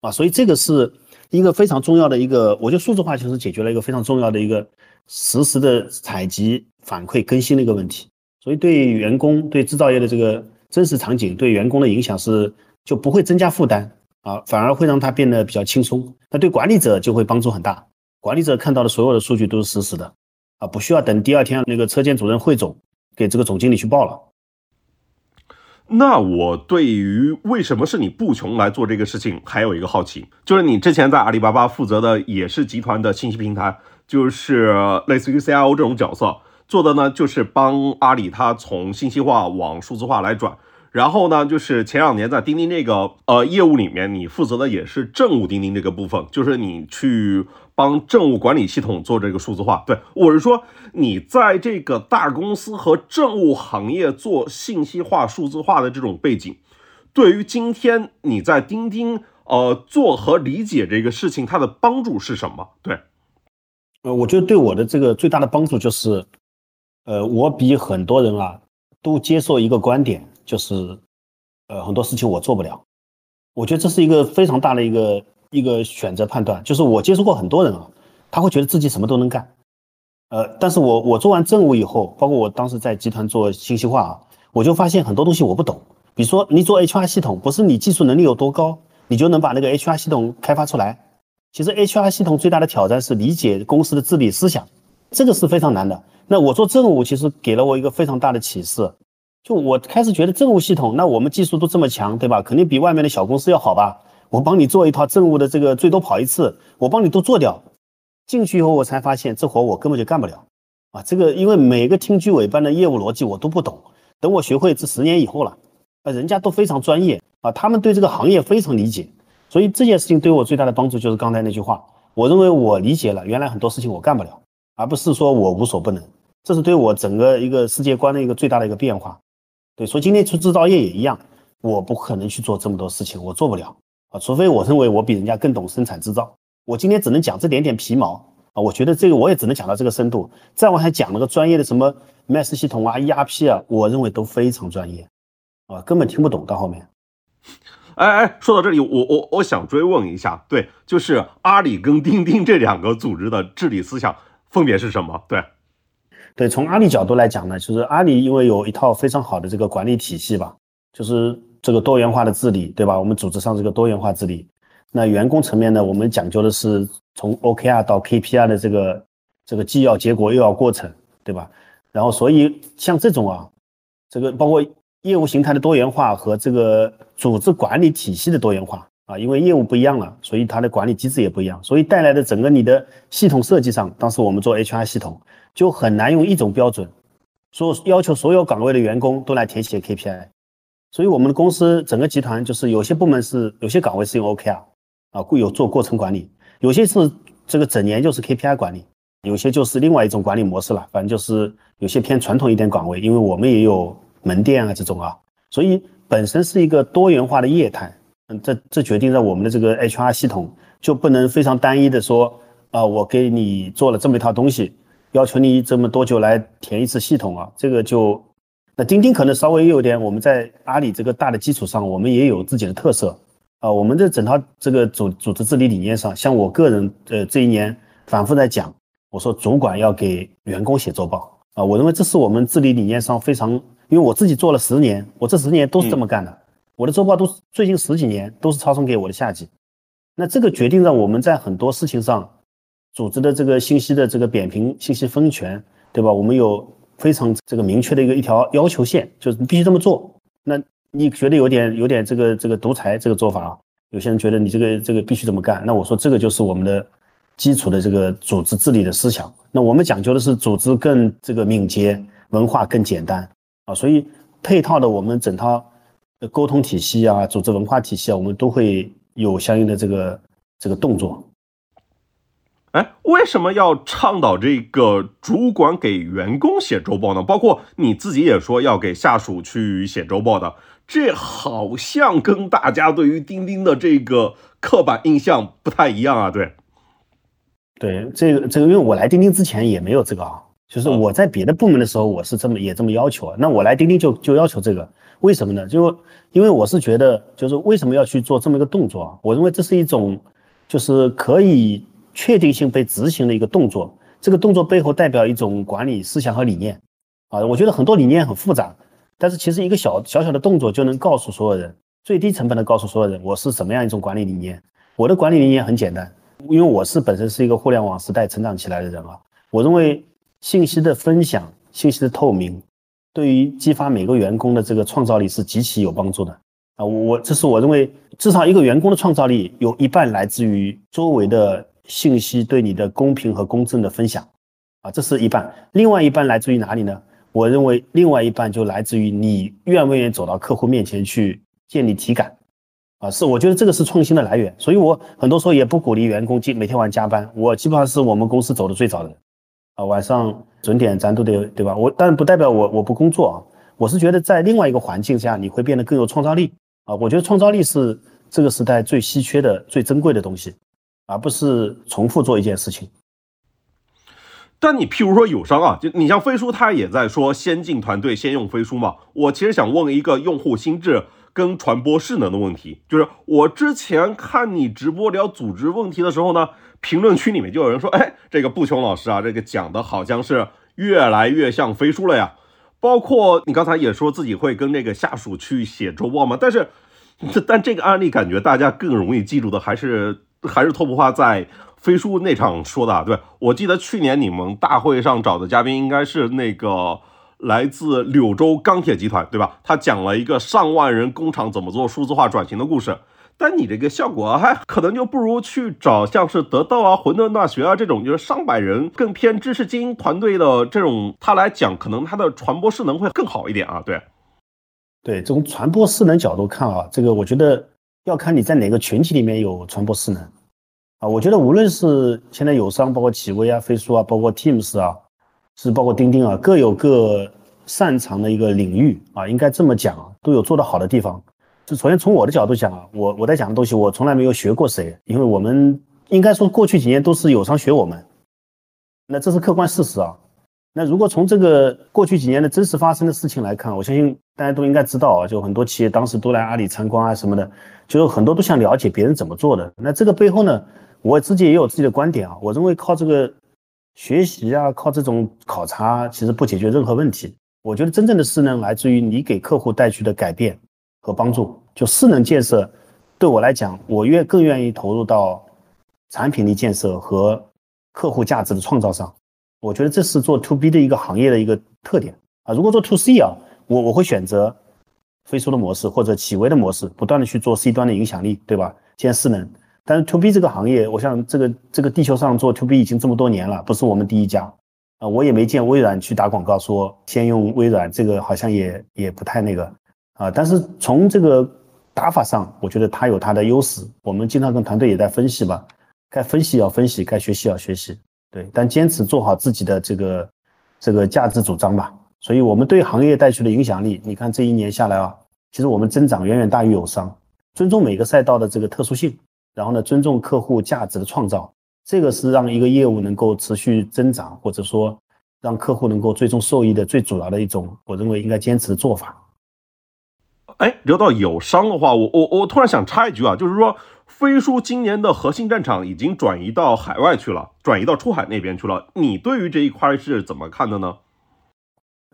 啊，所以这个是一个非常重要的一个，我觉得数字化就是解决了一个非常重要的一个实时的采集、反馈、更新的一个问题。所以对员工、对制造业的这个真实场景，对员工的影响是就不会增加负担啊，反而会让它变得比较轻松。那对管理者就会帮助很大，管理者看到的所有的数据都是实时的啊，不需要等第二天那个车间主任汇总。给这个总经理去报了。那我对于为什么是你布琼来做这个事情，还有一个好奇，就是你之前在阿里巴巴负责的也是集团的信息平台，就是类似于 CIO 这种角色，做的呢就是帮阿里它从信息化往数字化来转。然后呢，就是前两年在钉钉这个呃业务里面，你负责的也是政务钉钉这个部分，就是你去。帮政务管理系统做这个数字化，对我是说，你在这个大公司和政务行业做信息化、数字化的这种背景，对于今天你在钉钉呃做和理解这个事情，它的帮助是什么？对，呃，我觉得对我的这个最大的帮助就是，呃，我比很多人啊都接受一个观点，就是呃很多事情我做不了，我觉得这是一个非常大的一个。一个选择判断，就是我接触过很多人啊，他会觉得自己什么都能干，呃，但是我我做完政务以后，包括我当时在集团做信息化啊，我就发现很多东西我不懂。比如说，你做 HR 系统，不是你技术能力有多高，你就能把那个 HR 系统开发出来。其实 HR 系统最大的挑战是理解公司的治理思想，这个是非常难的。那我做政务，其实给了我一个非常大的启示，就我开始觉得政务系统，那我们技术都这么强，对吧？肯定比外面的小公司要好吧？我帮你做一套政务的这个最多跑一次，我帮你都做掉。进去以后，我才发现这活我根本就干不了啊！这个因为每个厅居委办的业务逻辑我都不懂。等我学会这十年以后了，啊，人家都非常专业啊，他们对这个行业非常理解。所以这件事情对我最大的帮助就是刚才那句话，我认为我理解了，原来很多事情我干不了，而不是说我无所不能。这是对我整个一个世界观的一个最大的一个变化。对，所以今天去制造业也一样，我不可能去做这么多事情，我做不了。啊，除非我认为我比人家更懂生产制造，我今天只能讲这点点皮毛啊。我觉得这个我也只能讲到这个深度，再往下讲那个专业的什么 MES 系统啊、ERP 啊，我认为都非常专业啊，根本听不懂到后面。哎哎，说到这里，我我我想追问一下，对，就是阿里跟钉钉这两个组织的治理思想分别是什么？对，对，从阿里角度来讲呢，就是阿里因为有一套非常好的这个管理体系吧，就是。这个多元化的治理，对吧？我们组织上这个多元化治理，那员工层面呢，我们讲究的是从 OKR 到 KPI 的这个这个既要结果又要过程，对吧？然后所以像这种啊，这个包括业务形态的多元化和这个组织管理体系的多元化啊，因为业务不一样了，所以它的管理机制也不一样，所以带来的整个你的系统设计上，当时我们做 HR 系统就很难用一种标准，说要求所有岗位的员工都来填写 KPI。所以我们的公司整个集团就是有些部门是有些岗位是用 OKR 啊，固有做过程管理，有些是这个整年就是 KPI 管理，有些就是另外一种管理模式了。反正就是有些偏传统一点岗位，因为我们也有门店啊这种啊，所以本身是一个多元化的业态嗯，这这决定了我们的这个 HR 系统就不能非常单一的说啊，我给你做了这么一套东西，要求你这么多久来填一次系统啊，这个就那钉钉可能稍微有点，我们在阿里这个大的基础上，我们也有自己的特色啊，我们的整套这个组组织治理理念上，像我个人呃这一年反复在讲，我说主管要给员工写周报啊，我认为这是我们治理理念上非常，因为我自己做了十年，我这十年都是这么干的。我的周报都是最近十几年都是抄送给我的下级，那这个决定了我们在很多事情上，组织的这个信息的这个扁平信息分权，对吧？我们有非常这个明确的一个一条要求线，就是你必须这么做。那你觉得有点有点这个这个独裁这个做法啊？有些人觉得你这个这个必须这么干。那我说这个就是我们的基础的这个组织治理的思想。那我们讲究的是组织更这个敏捷，文化更简单啊，所以配套的我们整套。沟通体系啊，组织文化体系啊，我们都会有相应的这个这个动作。哎，为什么要倡导这个主管给员工写周报呢？包括你自己也说要给下属去写周报的，这好像跟大家对于钉钉的这个刻板印象不太一样啊。对，对，这个这个，因为我来钉钉之前也没有这个啊，就是我在别的部门的时候，我是这么也这么要求啊。那我来钉钉就就要求这个。为什么呢？就因为我是觉得，就是为什么要去做这么一个动作啊？我认为这是一种，就是可以确定性被执行的一个动作。这个动作背后代表一种管理思想和理念啊。我觉得很多理念很复杂，但是其实一个小小小的动作就能告诉所有人，最低成本的告诉所有人，我是什么样一种管理理念。我的管理理念很简单，因为我是本身是一个互联网时代成长起来的人啊。我认为信息的分享，信息的透明。对于激发每个员工的这个创造力是极其有帮助的啊！我这是我认为，至少一个员工的创造力有一半来自于周围的信息对你的公平和公正的分享啊，这是一半。另外一半来自于哪里呢？我认为另外一半就来自于你愿不愿意走到客户面前去建立体感啊！是，我觉得这个是创新的来源。所以我很多时候也不鼓励员工今每天晚上加班，我基本上是我们公司走的最早的。啊，晚上准点咱都得对吧？我但不代表我我不工作啊，我是觉得在另外一个环境下，你会变得更有创造力啊。我觉得创造力是这个时代最稀缺的、最珍贵的东西，而不是重复做一件事情。但你譬如说友商啊，就你像飞书，他也在说先进团队先用飞书嘛。我其实想问一个用户心智跟传播势能的问题，就是我之前看你直播聊组织问题的时候呢。评论区里面就有人说：“哎，这个布琼老师啊，这个讲的好像是越来越像飞书了呀。”包括你刚才也说自己会跟那个下属去写周报嘛，但是，但这个案例感觉大家更容易记住的还是还是托普华在飞书那场说的。对我记得去年你们大会上找的嘉宾应该是那个来自柳州钢铁集团，对吧？他讲了一个上万人工厂怎么做数字化转型的故事。但你这个效果还可能就不如去找像是得到啊、混沌大学啊这种就是上百人更偏知识精英团队的这种，他来讲，可能他的传播势能会更好一点啊。对，对，从传播势能角度看啊，这个我觉得要看你在哪个群体里面有传播势能啊。我觉得无论是现在友商，包括企微啊、飞书啊，包括 Teams 啊，是包括钉钉啊，各有各擅长的一个领域啊，应该这么讲，都有做得好的地方。就首先从我的角度讲啊，我我在讲的东西，我从来没有学过谁，因为我们应该说过去几年都是友商学我们，那这是客观事实啊。那如果从这个过去几年的真实发生的事情来看，我相信大家都应该知道啊，就很多企业当时都来阿里参观啊什么的，就很多都想了解别人怎么做的。那这个背后呢，我自己也有自己的观点啊。我认为靠这个学习啊，靠这种考察，其实不解决任何问题。我觉得真正的势能来自于你给客户带去的改变。和帮助，就势能建设，对我来讲，我愿更愿意投入到产品力建设和客户价值的创造上。我觉得这是做 to B 的一个行业的一个特点啊。如果做 to C 啊，我我会选择飞书的模式或者企微的模式，不断的去做 C 端的影响力，对吧？建势能。但是 to B 这个行业，我想这个这个地球上做 to B 已经这么多年了，不是我们第一家啊。我也没见微软去打广告说先用微软，这个好像也也不太那个。啊，但是从这个打法上，我觉得它有它的优势。我们经常跟团队也在分析吧，该分析要分析，该学习要学习，对。但坚持做好自己的这个这个价值主张吧。所以，我们对行业带去的影响力，你看这一年下来啊，其实我们增长远远大于友商，尊重每个赛道的这个特殊性，然后呢，尊重客户价值的创造，这个是让一个业务能够持续增长，或者说让客户能够最终受益的最主要的一种，我认为应该坚持的做法。哎，聊到友商的话，我我我突然想插一句啊，就是说飞书今年的核心战场已经转移到海外去了，转移到出海那边去了，你对于这一块是怎么看的呢？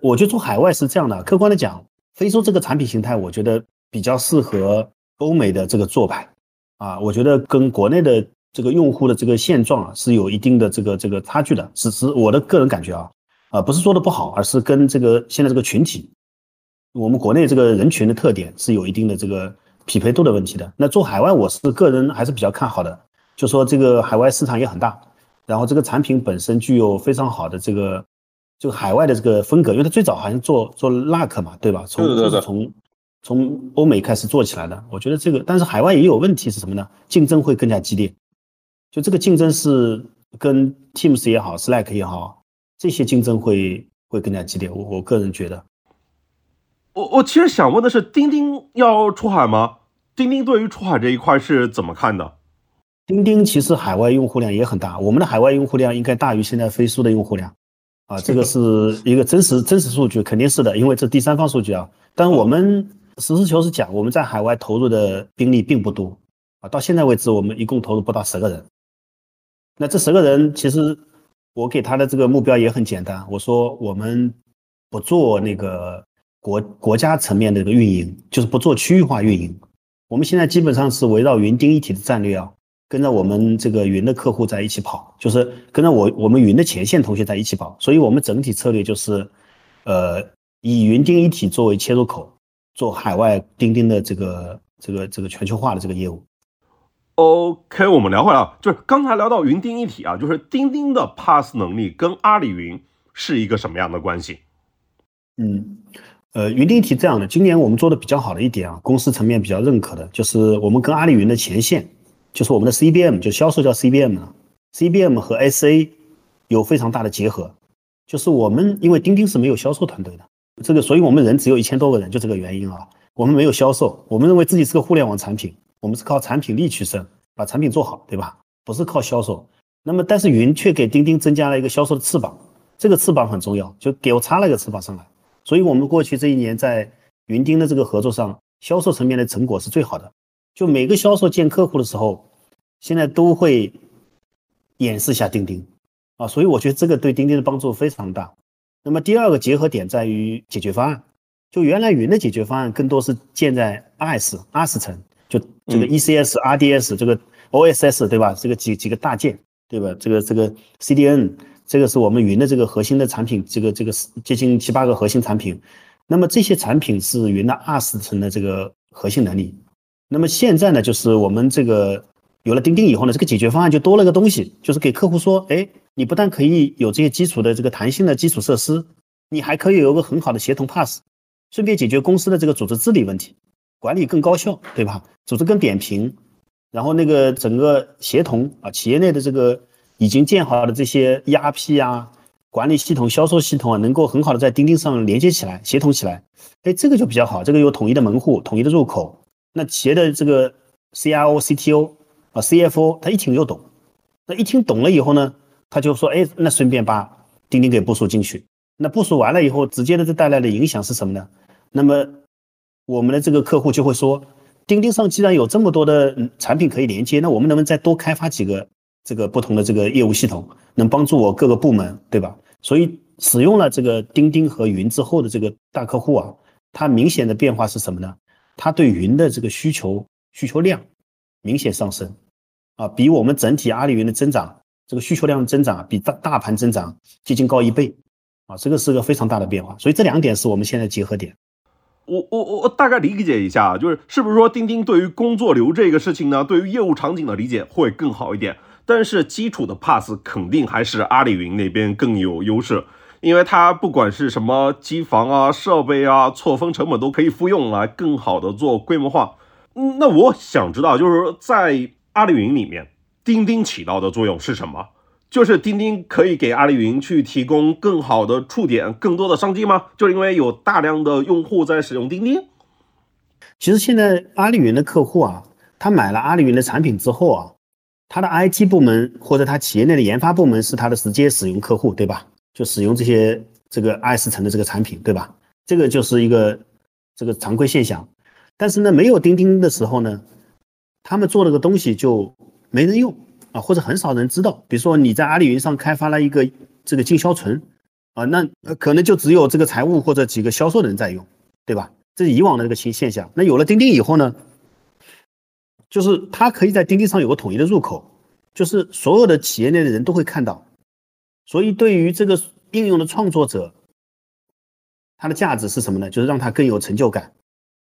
我觉得做海外是这样的，客观的讲，飞书这个产品形态，我觉得比较适合欧美的这个做派啊，我觉得跟国内的这个用户的这个现状啊是有一定的这个这个差距的，只是我的个人感觉啊，啊不是说的不好，而是跟这个现在这个群体，我们国内这个人群的特点是有一定的这个匹配度的问题的。那做海外，我是个人还是比较看好的，就说这个海外市场也很大，然后这个产品本身具有非常好的这个。就海外的这个风格，因为它最早好像做做 luck 嘛，对吧？从就是从从欧美开始做起来的。我觉得这个，但是海外也有问题是什么呢？竞争会更加激烈。就这个竞争是跟 Teams 也好，Slack 也好，这些竞争会会更加激烈。我我个人觉得，我我其实想问的是，钉钉要出海吗？钉钉对于出海这一块是怎么看的？钉钉其实海外用户量也很大，我们的海外用户量应该大于现在飞书的用户量。啊，这个是一个真实真实数据，肯定是的，因为这第三方数据啊。但我们实事求是讲，我们在海外投入的兵力并不多啊。到现在为止，我们一共投入不到十个人。那这十个人，其实我给他的这个目标也很简单，我说我们不做那个国国家层面的一个运营，就是不做区域化运营。我们现在基本上是围绕云钉一体的战略啊。跟着我们这个云的客户在一起跑，就是跟着我我们云的前线同学在一起跑，所以我们整体策略就是，呃，以云钉一体作为切入口，做海外钉钉的这个这个这个全球化的这个业务。OK，我们聊回来啊，就是刚才聊到云钉一体啊，就是钉钉的 Pass 能力跟阿里云是一个什么样的关系？嗯，呃，云钉一体这样的，今年我们做的比较好的一点啊，公司层面比较认可的就是我们跟阿里云的前线。就是我们的 CBM，就销售叫 CBM 啊，CBM 和 SA 有非常大的结合。就是我们因为钉钉是没有销售团队的，这个，所以我们人只有一千多个人，就这个原因啊。我们没有销售，我们认为自己是个互联网产品，我们是靠产品力取胜，把产品做好，对吧？不是靠销售。那么，但是云却给钉钉增加了一个销售的翅膀，这个翅膀很重要，就给我插了一个翅膀上来。所以我们过去这一年在云钉的这个合作上，销售层面的成果是最好的。就每个销售见客户的时候，现在都会演示一下钉钉啊，所以我觉得这个对钉钉的帮助非常大。那么第二个结合点在于解决方案，就原来云的解决方案更多是建在 IaaS 层，就这个 ECS、RDS 这个 OSS 对吧？这个几几个大件对吧？这个这个 CDN 这个是我们云的这个核心的产品，这个这个是接近七八个核心产品。那么这些产品是云的二十层的这个核心能力。那么现在呢，就是我们这个有了钉钉以后呢，这个解决方案就多了个东西，就是给客户说，哎，你不但可以有这些基础的这个弹性的基础设施，你还可以有个很好的协同 pass，顺便解决公司的这个组织治理问题，管理更高效，对吧？组织更扁平，然后那个整个协同啊，企业内的这个已经建好的这些 ERP 啊、管理系统、销售系统啊，能够很好的在钉钉上连接起来、协同起来，哎，这个就比较好，这个有统一的门户、统一的入口。那企业的这个 CIO、CTO 啊、CFO，他一听就懂。那一听懂了以后呢，他就说：“哎，那顺便把钉钉给部署进去。”那部署完了以后，直接的这带来的影响是什么呢？那么我们的这个客户就会说：“钉钉上既然有这么多的产品可以连接，那我们能不能再多开发几个这个不同的这个业务系统，能帮助我各个部门，对吧？”所以使用了这个钉钉和云之后的这个大客户啊，它明显的变化是什么呢？它对云的这个需求需求量明显上升，啊，比我们整体阿里云的增长这个需求量增长比大大盘增长接近高一倍，啊，这个是个非常大的变化。所以这两点是我们现在结合点。我我我我大概理解一下，就是是不是说钉钉对于工作流这个事情呢，对于业务场景的理解会更好一点，但是基础的 pass 肯定还是阿里云那边更有优势。因为它不管是什么机房啊、设备啊、错峰成本都可以复用来更好的做规模化。嗯，那我想知道，就是在阿里云里面，钉钉起到的作用是什么？就是钉钉可以给阿里云去提供更好的触点、更多的商机吗？就是因为有大量的用户在使用钉钉。其实现在阿里云的客户啊，他买了阿里云的产品之后啊，他的 IT 部门或者他企业内的研发部门是他的直接使用客户，对吧？就使用这些这个爱思城的这个产品，对吧？这个就是一个这个常规现象。但是呢，没有钉钉的时候呢，他们做了个东西就没人用啊，或者很少人知道。比如说你在阿里云上开发了一个这个进销存啊，那可能就只有这个财务或者几个销售人在用，对吧？这是以往的这个新现象。那有了钉钉以后呢，就是它可以在钉钉上有个统一的入口，就是所有的企业内的人都会看到。所以对于这个应用的创作者，它的价值是什么呢？就是让他更有成就感，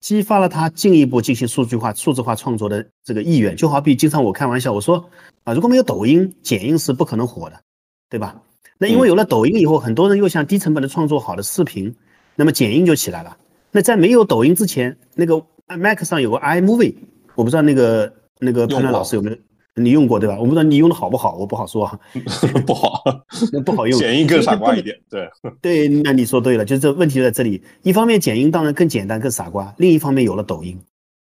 激发了他进一步进行数据化、数字化创作的这个意愿。就好比经常我开玩笑，我说啊，如果没有抖音，剪映是不可能火的，对吧？那因为有了抖音以后，很多人又想低成本的创作好的视频，那么剪映就起来了。那在没有抖音之前，那个 Mac 上有个 iMovie，我不知道那个那个潘乱老师有没有你用过对吧？我不知道你用的好不好，我不好说，不好，那不好用，剪映更傻瓜一点，对对，那你说对了，就是这问题就在这里。一方面剪映当然更简单更傻瓜，另一方面有了抖音，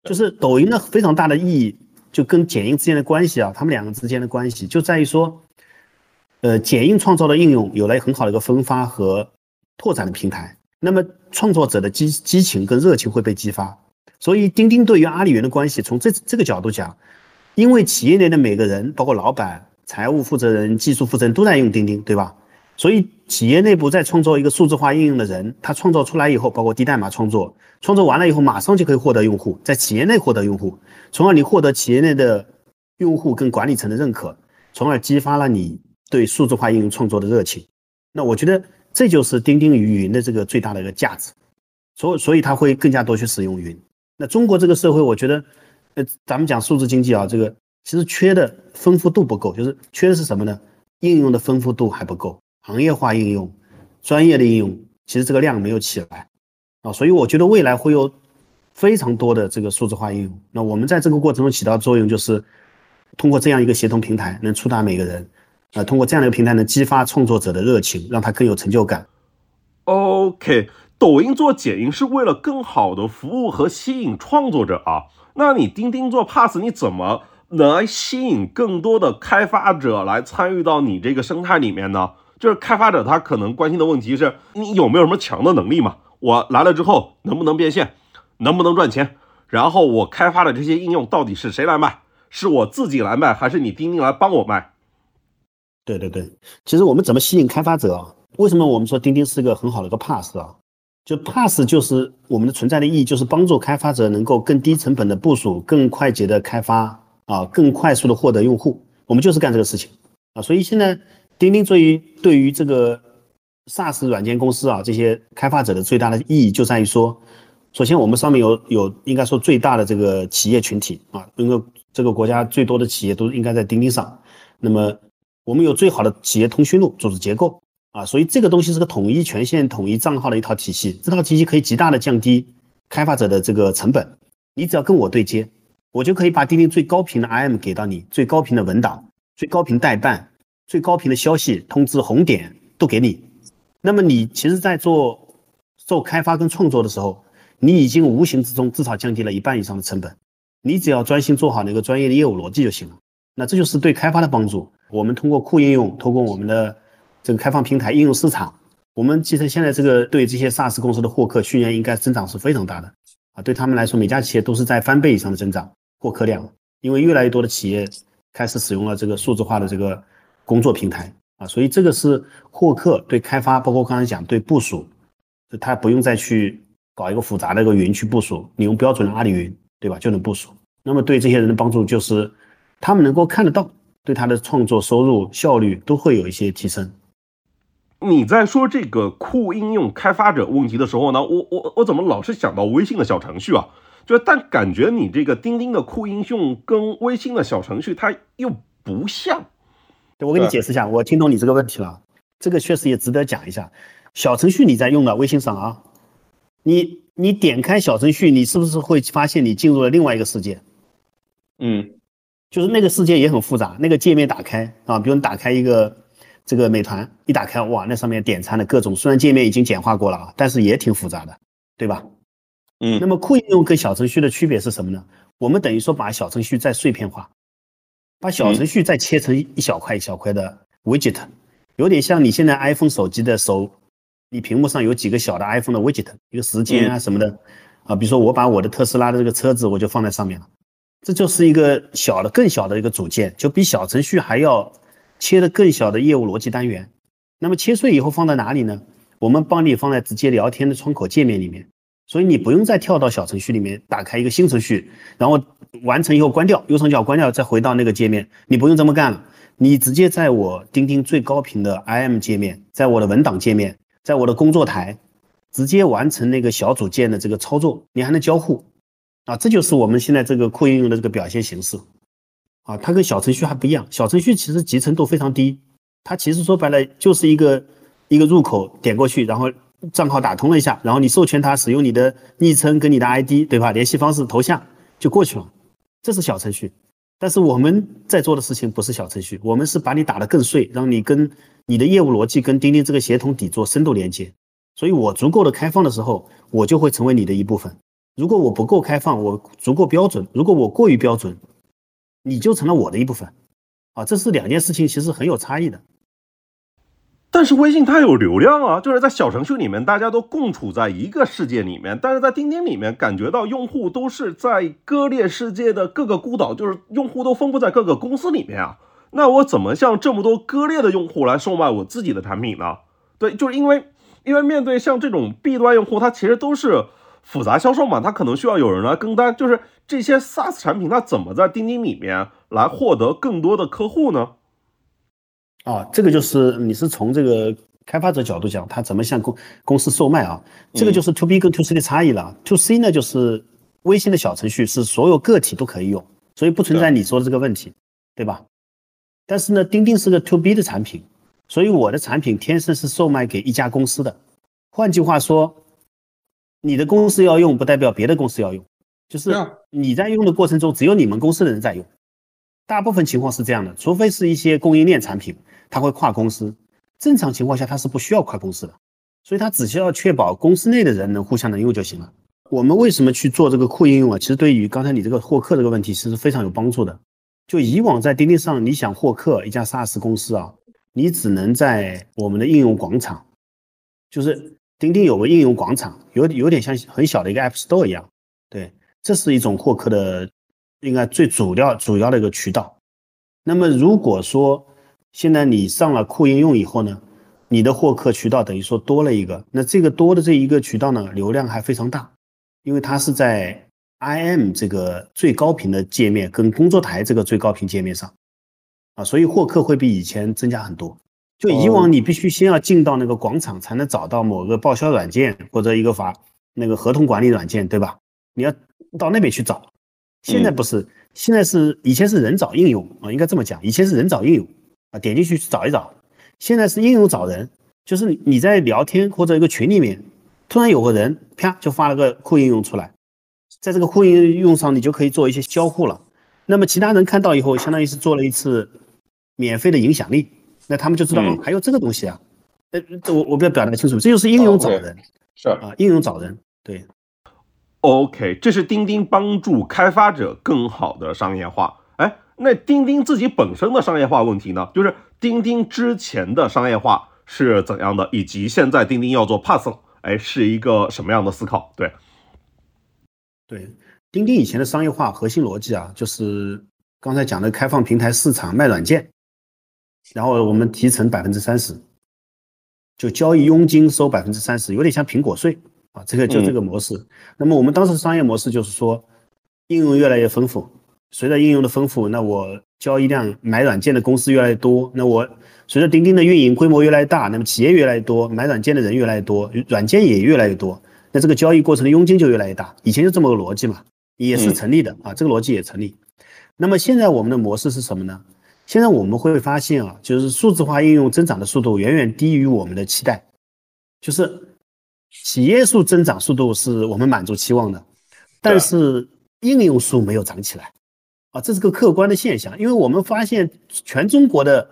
就是抖音的非常大的意义，就跟剪映之间的关系啊，他们两个之间的关系就在于说，呃，剪映创造的应用有了很好的一个分发和拓展的平台。那么创作者的激激情跟热情会被激发，所以钉钉对于阿里云的关系，从这这个角度讲，因为企业内的每个人，包括老板、财务负责人、技术负责人都在用钉钉，对吧？所以企业内部在创造一个数字化应用的人，他创造出来以后，包括低代码创作，创作完了以后，马上就可以获得用户，在企业内获得用户，从而你获得企业内的用户跟管理层的认可，从而激发了你对数字化应用创作的热情。那我觉得。这就是钉钉与云的这个最大的一个价值，所所以它会更加多去使用云。那中国这个社会，我觉得，呃，咱们讲数字经济啊，这个其实缺的丰富度不够，就是缺的是什么呢？应用的丰富度还不够，行业化应用、专业的应用，其实这个量没有起来啊。所以我觉得未来会有非常多的这个数字化应用。那我们在这个过程中起到作用，就是通过这样一个协同平台，能触达每个人。啊，通过这样的一个平台呢，激发创作者的热情，让他更有成就感。OK，抖音做剪映是为了更好的服务和吸引创作者啊。那你钉钉做 Pass，你怎么来吸引更多的开发者来参与到你这个生态里面呢？就是开发者他可能关心的问题是你有没有什么强的能力嘛？我来了之后能不能变现，能不能赚钱？然后我开发的这些应用到底是谁来卖？是我自己来卖，还是你钉钉来帮我卖？对对对，其实我们怎么吸引开发者啊？为什么我们说钉钉是个很好的一个 pass 啊？就 pass 就是我们的存在的意义，就是帮助开发者能够更低成本的部署、更快捷的开发啊，更快速的获得用户。我们就是干这个事情啊。所以现在钉钉对于对于这个 SaaS 软件公司啊，这些开发者的最大的意义就在于说，首先我们上面有有应该说最大的这个企业群体啊，因为这个国家最多的企业都应该在钉钉上，那么。我们有最好的企业通讯录组织结构啊，所以这个东西是个统一权限、统一账号的一套体系。这套体系可以极大的降低开发者的这个成本。你只要跟我对接，我就可以把钉钉最高频的 IM 给到你，最高频的文档、最高频代办、最高频的消息通知红点都给你。那么你其实，在做做开发跟创作的时候，你已经无形之中至少降低了一半以上的成本。你只要专心做好那个专业的业务逻辑就行了。那这就是对开发的帮助。我们通过库应用，通过我们的这个开放平台应用市场，我们其实现在这个对这些 SaaS 公司的获客，去年应该增长是非常大的啊。对他们来说，每家企业都是在翻倍以上的增长获客量，因为越来越多的企业开始使用了这个数字化的这个工作平台啊，所以这个是获客对开发，包括刚才讲对部署，他不用再去搞一个复杂的一个云去部署，你用标准的阿里云，对吧，就能部署。那么对这些人的帮助就是，他们能够看得到。对他的创作收入效率都会有一些提升。你在说这个酷应用开发者问题的时候呢，我我我怎么老是想到微信的小程序啊？就但感觉你这个钉钉的酷应用跟微信的小程序它又不像。我给你解释一下，我听懂你这个问题了。这个确实也值得讲一下。小程序你在用的微信上啊，你你点开小程序，你是不是会发现你进入了另外一个世界？嗯。就是那个世界也很复杂，那个界面打开啊，比如你打开一个这个美团，一打开哇，那上面点餐的各种，虽然界面已经简化过了啊，但是也挺复杂的，对吧？嗯那么酷应用跟小程序的区别是什么呢？我们等于说把小程序再碎片化，把小程序再切成一小块一小块的 widget，有点像你现在 iPhone 手机的手，你屏幕上有几个小的 iPhone 的 widget，一个时间啊什么的，啊，比如说我把我的特斯拉的这个车子我就放在上面了，这就是一个小的更小的一个组件，就比小程序还要切的更小的业务逻辑单元。那么切碎以后放在哪里呢？我们帮你放在直接聊天的窗口界面里面，所以你不用再跳到小程序里面打开一个新程序，然后完成以后关掉，右上角关掉，再回到那个界面，你不用这么干了，你直接在我钉钉最高频的 IM 界面，在我的文档界面，在我的工作台，直接完成那个小组件的这个操作，你还能交互，啊，这就是我们现在这个酷应用的这个表现形式，啊，它跟小程序还不一样，小程序其实集成度非常低。它其实说白了就是一个一个入口，点过去，然后账号打通了一下，然后你授权它使用你的昵称跟你的 ID，对吧？联系方式、头像就过去了，这是小程序。但是我们在做的事情不是小程序，我们是把你打得更碎，让你跟你的业务逻辑跟钉钉这个协同底座深度连接。所以我足够的开放的时候，我就会成为你的一部分。如果我不够开放，我足够标准，如果我过于标准，你就成了我的一部分。啊，这是两件事情，其实很有差异的。但是微信它有流量啊，就是在小程序里面大家都共处在一个世界里面，但是在钉钉里面感觉到用户都是在割裂世界的各个孤岛，就是用户都分布在各个公司里面啊。那我怎么向这么多割裂的用户来售卖我自己的产品呢？对，就是因为因为面对像这种 B 端用户，它其实都是复杂销售嘛，它可能需要有人来跟单，就是这些 SaaS 产品它怎么在钉钉里面来获得更多的客户呢？啊，这个就是你是从这个开发者角度讲，他怎么向公公司售卖啊？这个就是 to B 跟 to C 的差异了。to C 呢，就是微信的小程序是所有个体都可以用，所以不存在你说的这个问题，对吧？但是呢，钉钉是个 to B 的产品，所以我的产品天生是售卖给一家公司的。换句话说，你的公司要用，不代表别的公司要用，就是你在用的过程中，只有你们公司的人在用。大部分情况是这样的，除非是一些供应链产品。它会跨公司，正常情况下它是不需要跨公司的，所以它只需要确保公司内的人能互相能用就行了。我们为什么去做这个库应用啊？其实对于刚才你这个获客这个问题，其实非常有帮助的。就以往在钉钉上，你想获客一家 SaaS 公司啊，你只能在我们的应用广场，就是钉钉有个应用广场，有有点像很小的一个 App Store 一样，对，这是一种获客的应该最主要主要的一个渠道。那么如果说，现在你上了酷应用以后呢，你的获客渠道等于说多了一个，那这个多的这一个渠道呢，流量还非常大，因为它是在 IM 这个最高频的界面跟工作台这个最高频界面上，啊，所以获客会比以前增加很多。就以往你必须先要进到那个广场才能找到某个报销软件或者一个法那个合同管理软件，对吧？你要到那边去找。现在不是，现在是以前是人找应用啊，应该这么讲，以前是人找应用。啊，点进去找一找，现在是应用找人，就是你在聊天或者一个群里面，突然有个人啪就发了个酷应用出来，在这个酷应用上你就可以做一些交互了。那么其他人看到以后，相当于是做了一次免费的影响力，那他们就知道还有这个东西啊。呃，我我不要表达清楚，这就是应用找人，是啊，应用找人，对。OK，这是钉钉帮助开发者更好的商业化。哎那钉钉自己本身的商业化问题呢？就是钉钉之前的商业化是怎样的，以及现在钉钉要做 Pass 了，哎，是一个什么样的思考？对，对，钉钉以前的商业化核心逻辑啊，就是刚才讲的开放平台市场卖软件，然后我们提成百分之三十，就交易佣金收百分之三十，有点像苹果税啊，这个就这个模式。那么我们当时商业模式就是说，应用越来越丰富。随着应用的丰富，那我交易量买软件的公司越来越多，那我随着钉钉的运营规模越来越大，那么企业越来越多，买软件的人越来越多，软件也越来越多，那这个交易过程的佣金就越来越大。以前就这么个逻辑嘛，也是成立的啊，这个逻辑也成立。那么现在我们的模式是什么呢？现在我们会发现啊，就是数字化应用增长的速度远远低于我们的期待，就是企业数增长速度是我们满足期望的，但是应用数没有涨起来。啊，这是个客观的现象，因为我们发现全中国的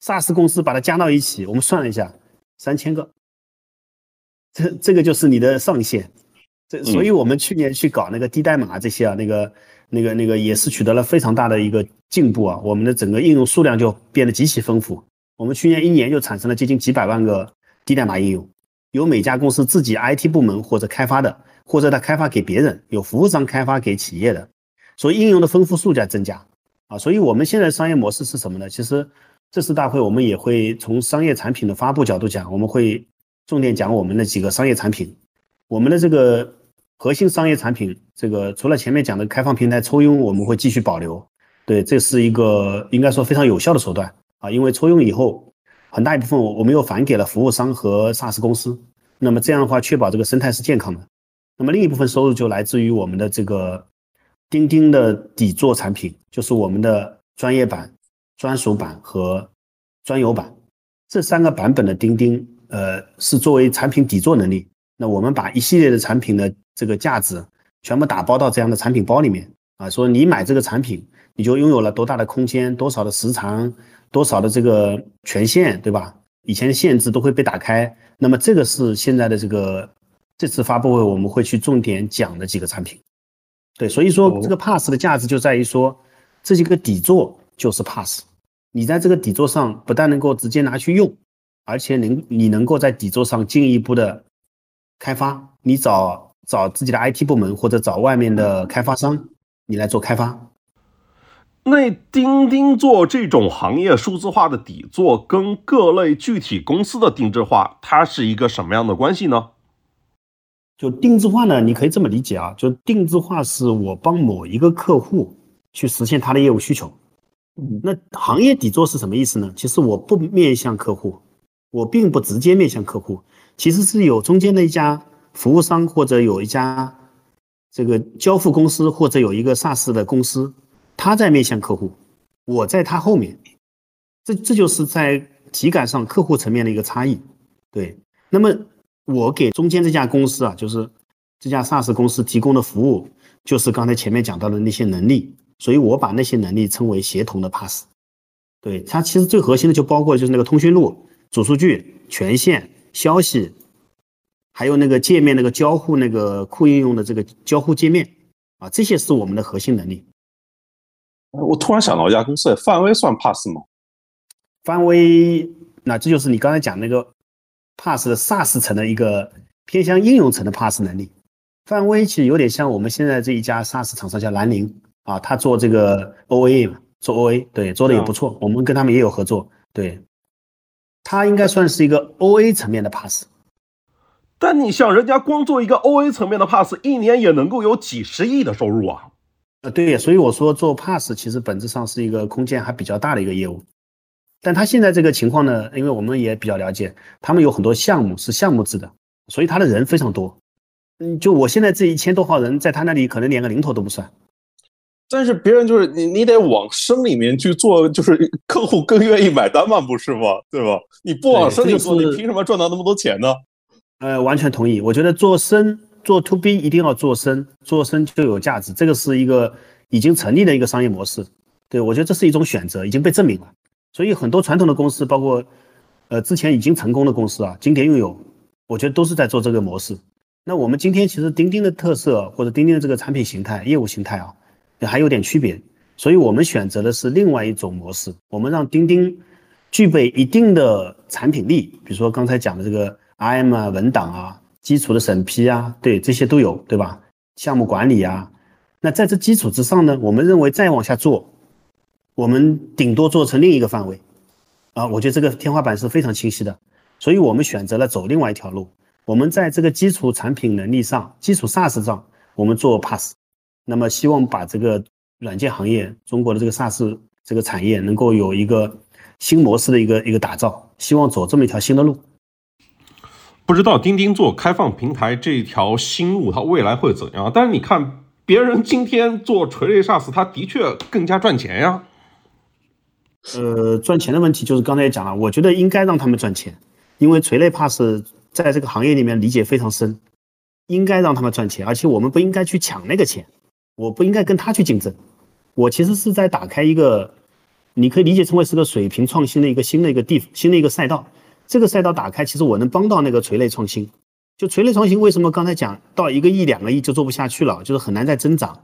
SaaS 公司把它加到一起，我们算了一下，三千个，这这个就是你的上限。这所以我们去年去搞那个低代码这些啊，那个那个那个也是取得了非常大的一个进步啊，我们的整个应用数量就变得极其丰富。我们去年一年就产生了接近几百万个低代码应用，有每家公司自己 IT 部门或者开发的，或者他开发给别人，有服务商开发给企业的，所以应用的丰富数在增加啊。所以我们现在商业模式是什么呢？其实这次大会我们也会从商业产品的发布角度讲，我们会重点讲我们的几个商业产品，我们的这个。核心商业产品，这个除了前面讲的开放平台抽佣，我们会继续保留。对，这是一个应该说非常有效的手段啊，因为抽佣以后，很大一部分我们又返给了服务商和 SaaS 公司。那么这样的话，确保这个生态是健康的。那么另一部分收入就来自于我们的这个钉钉的底座产品，就是我们的专业版、专属版和专有版这三个版本的钉钉，呃，是作为产品底座能力。那我们把一系列的产品的这个价值全部打包到这样的产品包里面啊，说你买这个产品，你就拥有了多大的空间，多少的时长，多少的这个权限，对吧？以前的限制都会被打开。那么这个是现在的这个这次发布会我们会去重点讲的几个产品。对，所以说这个 Pass 的价值就在于说这几个底座就是 Pass，你在这个底座上不但能够直接拿去用，而且能你能够在底座上进一步的。开发，你找找自己的 IT 部门或者找外面的开发商，你来做开发。那钉钉做这种行业数字化的底座，跟各类具体公司的定制化，它是一个什么样的关系呢？就定制化呢，你可以这么理解啊，就定制化是我帮某一个客户去实现他的业务需求。那行业底座是什么意思呢？其实我不面向客户，我并不直接面向客户。其实是有中间的一家服务商，或者有一家这个交付公司，或者有一个 SaaS 的公司，他在面向客户，我在他后面，这这就是在体感上客户层面的一个差异。对，那么我给中间这家公司啊，就是这家 SaaS 公司提供的服务，就是刚才前面讲到的那些能力，所以我把那些能力称为协同的 Pass。对，它其实最核心的就包括就是那个通讯录、主数据、权限。消息，还有那个界面那个交互那个库应用的这个交互界面啊，这些是我们的核心能力。我突然想到一家公司，范威算 Pass 吗？范威，那这就是你刚才讲那个 Pass 的 SaaS 层的一个偏向应用层的 Pass 能力。范威其实有点像我们现在这一家 SaaS 厂商叫兰陵啊，他做这个 OA 嘛，做 OA，对，做的也不错，我们跟他们也有合作，对。它应该算是一个 O A 层面的 Pass，但你想人家光做一个 O A 层面的 Pass，一年也能够有几十亿的收入啊！呃，对，所以我说做 Pass 其实本质上是一个空间还比较大的一个业务。但他现在这个情况呢，因为我们也比较了解，他们有很多项目是项目制的，所以他的人非常多。嗯，就我现在这一千多号人，在他那里可能连个零头都不算。但是别人就是你，你得往深里面去做，就是客户更愿意买单嘛，不是吗？对吧？你不往深里做，你凭什么赚到那么多钱呢？呃，完全同意。我觉得做深做 to B 一定要做深，做深就有价值。这个是一个已经成立的一个商业模式。对我觉得这是一种选择，已经被证明了。所以很多传统的公司，包括呃之前已经成功的公司啊，经典拥有，我觉得都是在做这个模式。那我们今天其实钉钉的特色或者钉钉的这个产品形态、业务形态啊。还有点区别，所以我们选择的是另外一种模式。我们让钉钉具备一定的产品力，比如说刚才讲的这个 IM 啊、文档啊、基础的审批啊，对这些都有，对吧？项目管理啊，那在这基础之上呢，我们认为再往下做，我们顶多做成另一个范围啊。我觉得这个天花板是非常清晰的，所以我们选择了走另外一条路。我们在这个基础产品能力上、基础 SaaS 上，我们做 Pass。那么，希望把这个软件行业、中国的这个 SaaS 这个产业能够有一个新模式的一个一个打造，希望走这么一条新的路。不知道钉钉做开放平台这条新路，它未来会怎样？但是你看，别人今天做垂类 SaaS，它的确更加赚钱呀。呃，赚钱的问题就是刚才也讲了，我觉得应该让他们赚钱，因为垂类 Pass 在这个行业里面理解非常深，应该让他们赚钱，而且我们不应该去抢那个钱。我不应该跟他去竞争，我其实是在打开一个，你可以理解成为是个水平创新的一个新的一个地新的一个赛道。这个赛道打开，其实我能帮到那个垂类创新，就垂类创新为什么刚才讲到一个亿、两个亿就做不下去了，就是很难再增长。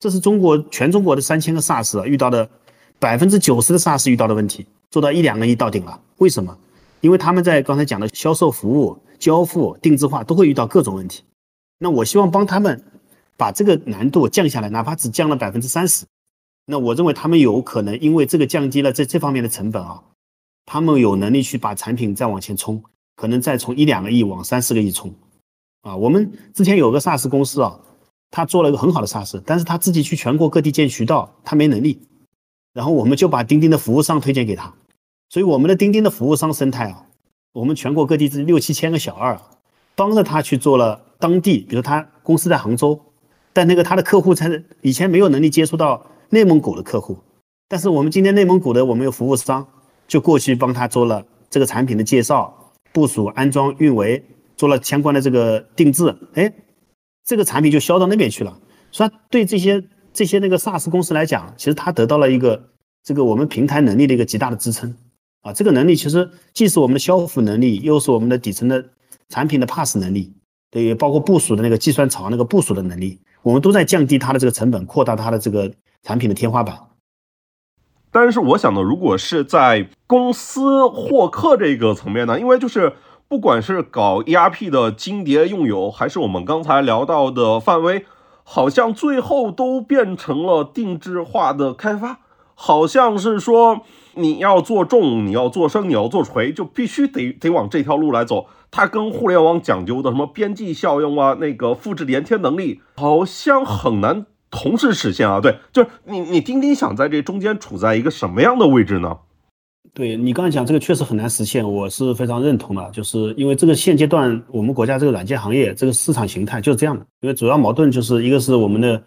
这是中国全中国的三千个 SaaS 遇到的百分之九十的 SaaS 遇到的问题，做到一两个亿到顶了。为什么？因为他们在刚才讲的销售服务、交付、定制化都会遇到各种问题。那我希望帮他们把这个难度降下来，哪怕只降了百分之三十。那我认为他们有可能因为这个降低了这这方面的成本啊，他们有能力去把产品再往前冲。可能再从一两个亿往三四个亿冲，啊，我们之前有个 SaaS 公司啊，他做了一个很好的 SaaS，但是他自己去全国各地建渠道，他没能力，然后我们就把钉钉的服务商推荐给他，所以我们的钉钉的服务商生态啊，我们全国各地这六七千个小二，帮着他去做了当地，比如他公司在杭州，但那个他的客户才以前没有能力接触到内蒙古的客户，但是我们今天内蒙古的我们有服务商就过去帮他做了这个产品的介绍。部署、安装、运维，做了相关的这个定制，哎，这个产品就销到那边去了。所以对这些这些那个 SaaS 公司来讲，其实他得到了一个这个我们平台能力的一个极大的支撑啊。这个能力其实既是我们的交付能力，又是我们的底层的产品的 Pass 能力，对，包括部署的那个计算槽那个部署的能力，我们都在降低它的这个成本，扩大它的这个产品的天花板。但是我想呢，如果是在公司获客这个层面呢，因为就是不管是搞 ERP 的金蝶用友，还是我们刚才聊到的范威，好像最后都变成了定制化的开发，好像是说你要做重，你要做深，你要做垂，就必须得得往这条路来走。它跟互联网讲究的什么边际效用啊，那个复制粘贴能力，好像很难。同时实现啊，对，就是你你钉钉想在这中间处在一个什么样的位置呢？对你刚才讲这个确实很难实现，我是非常认同的，就是因为这个现阶段我们国家这个软件行业这个市场形态就是这样的，因为主要矛盾就是一个是我们的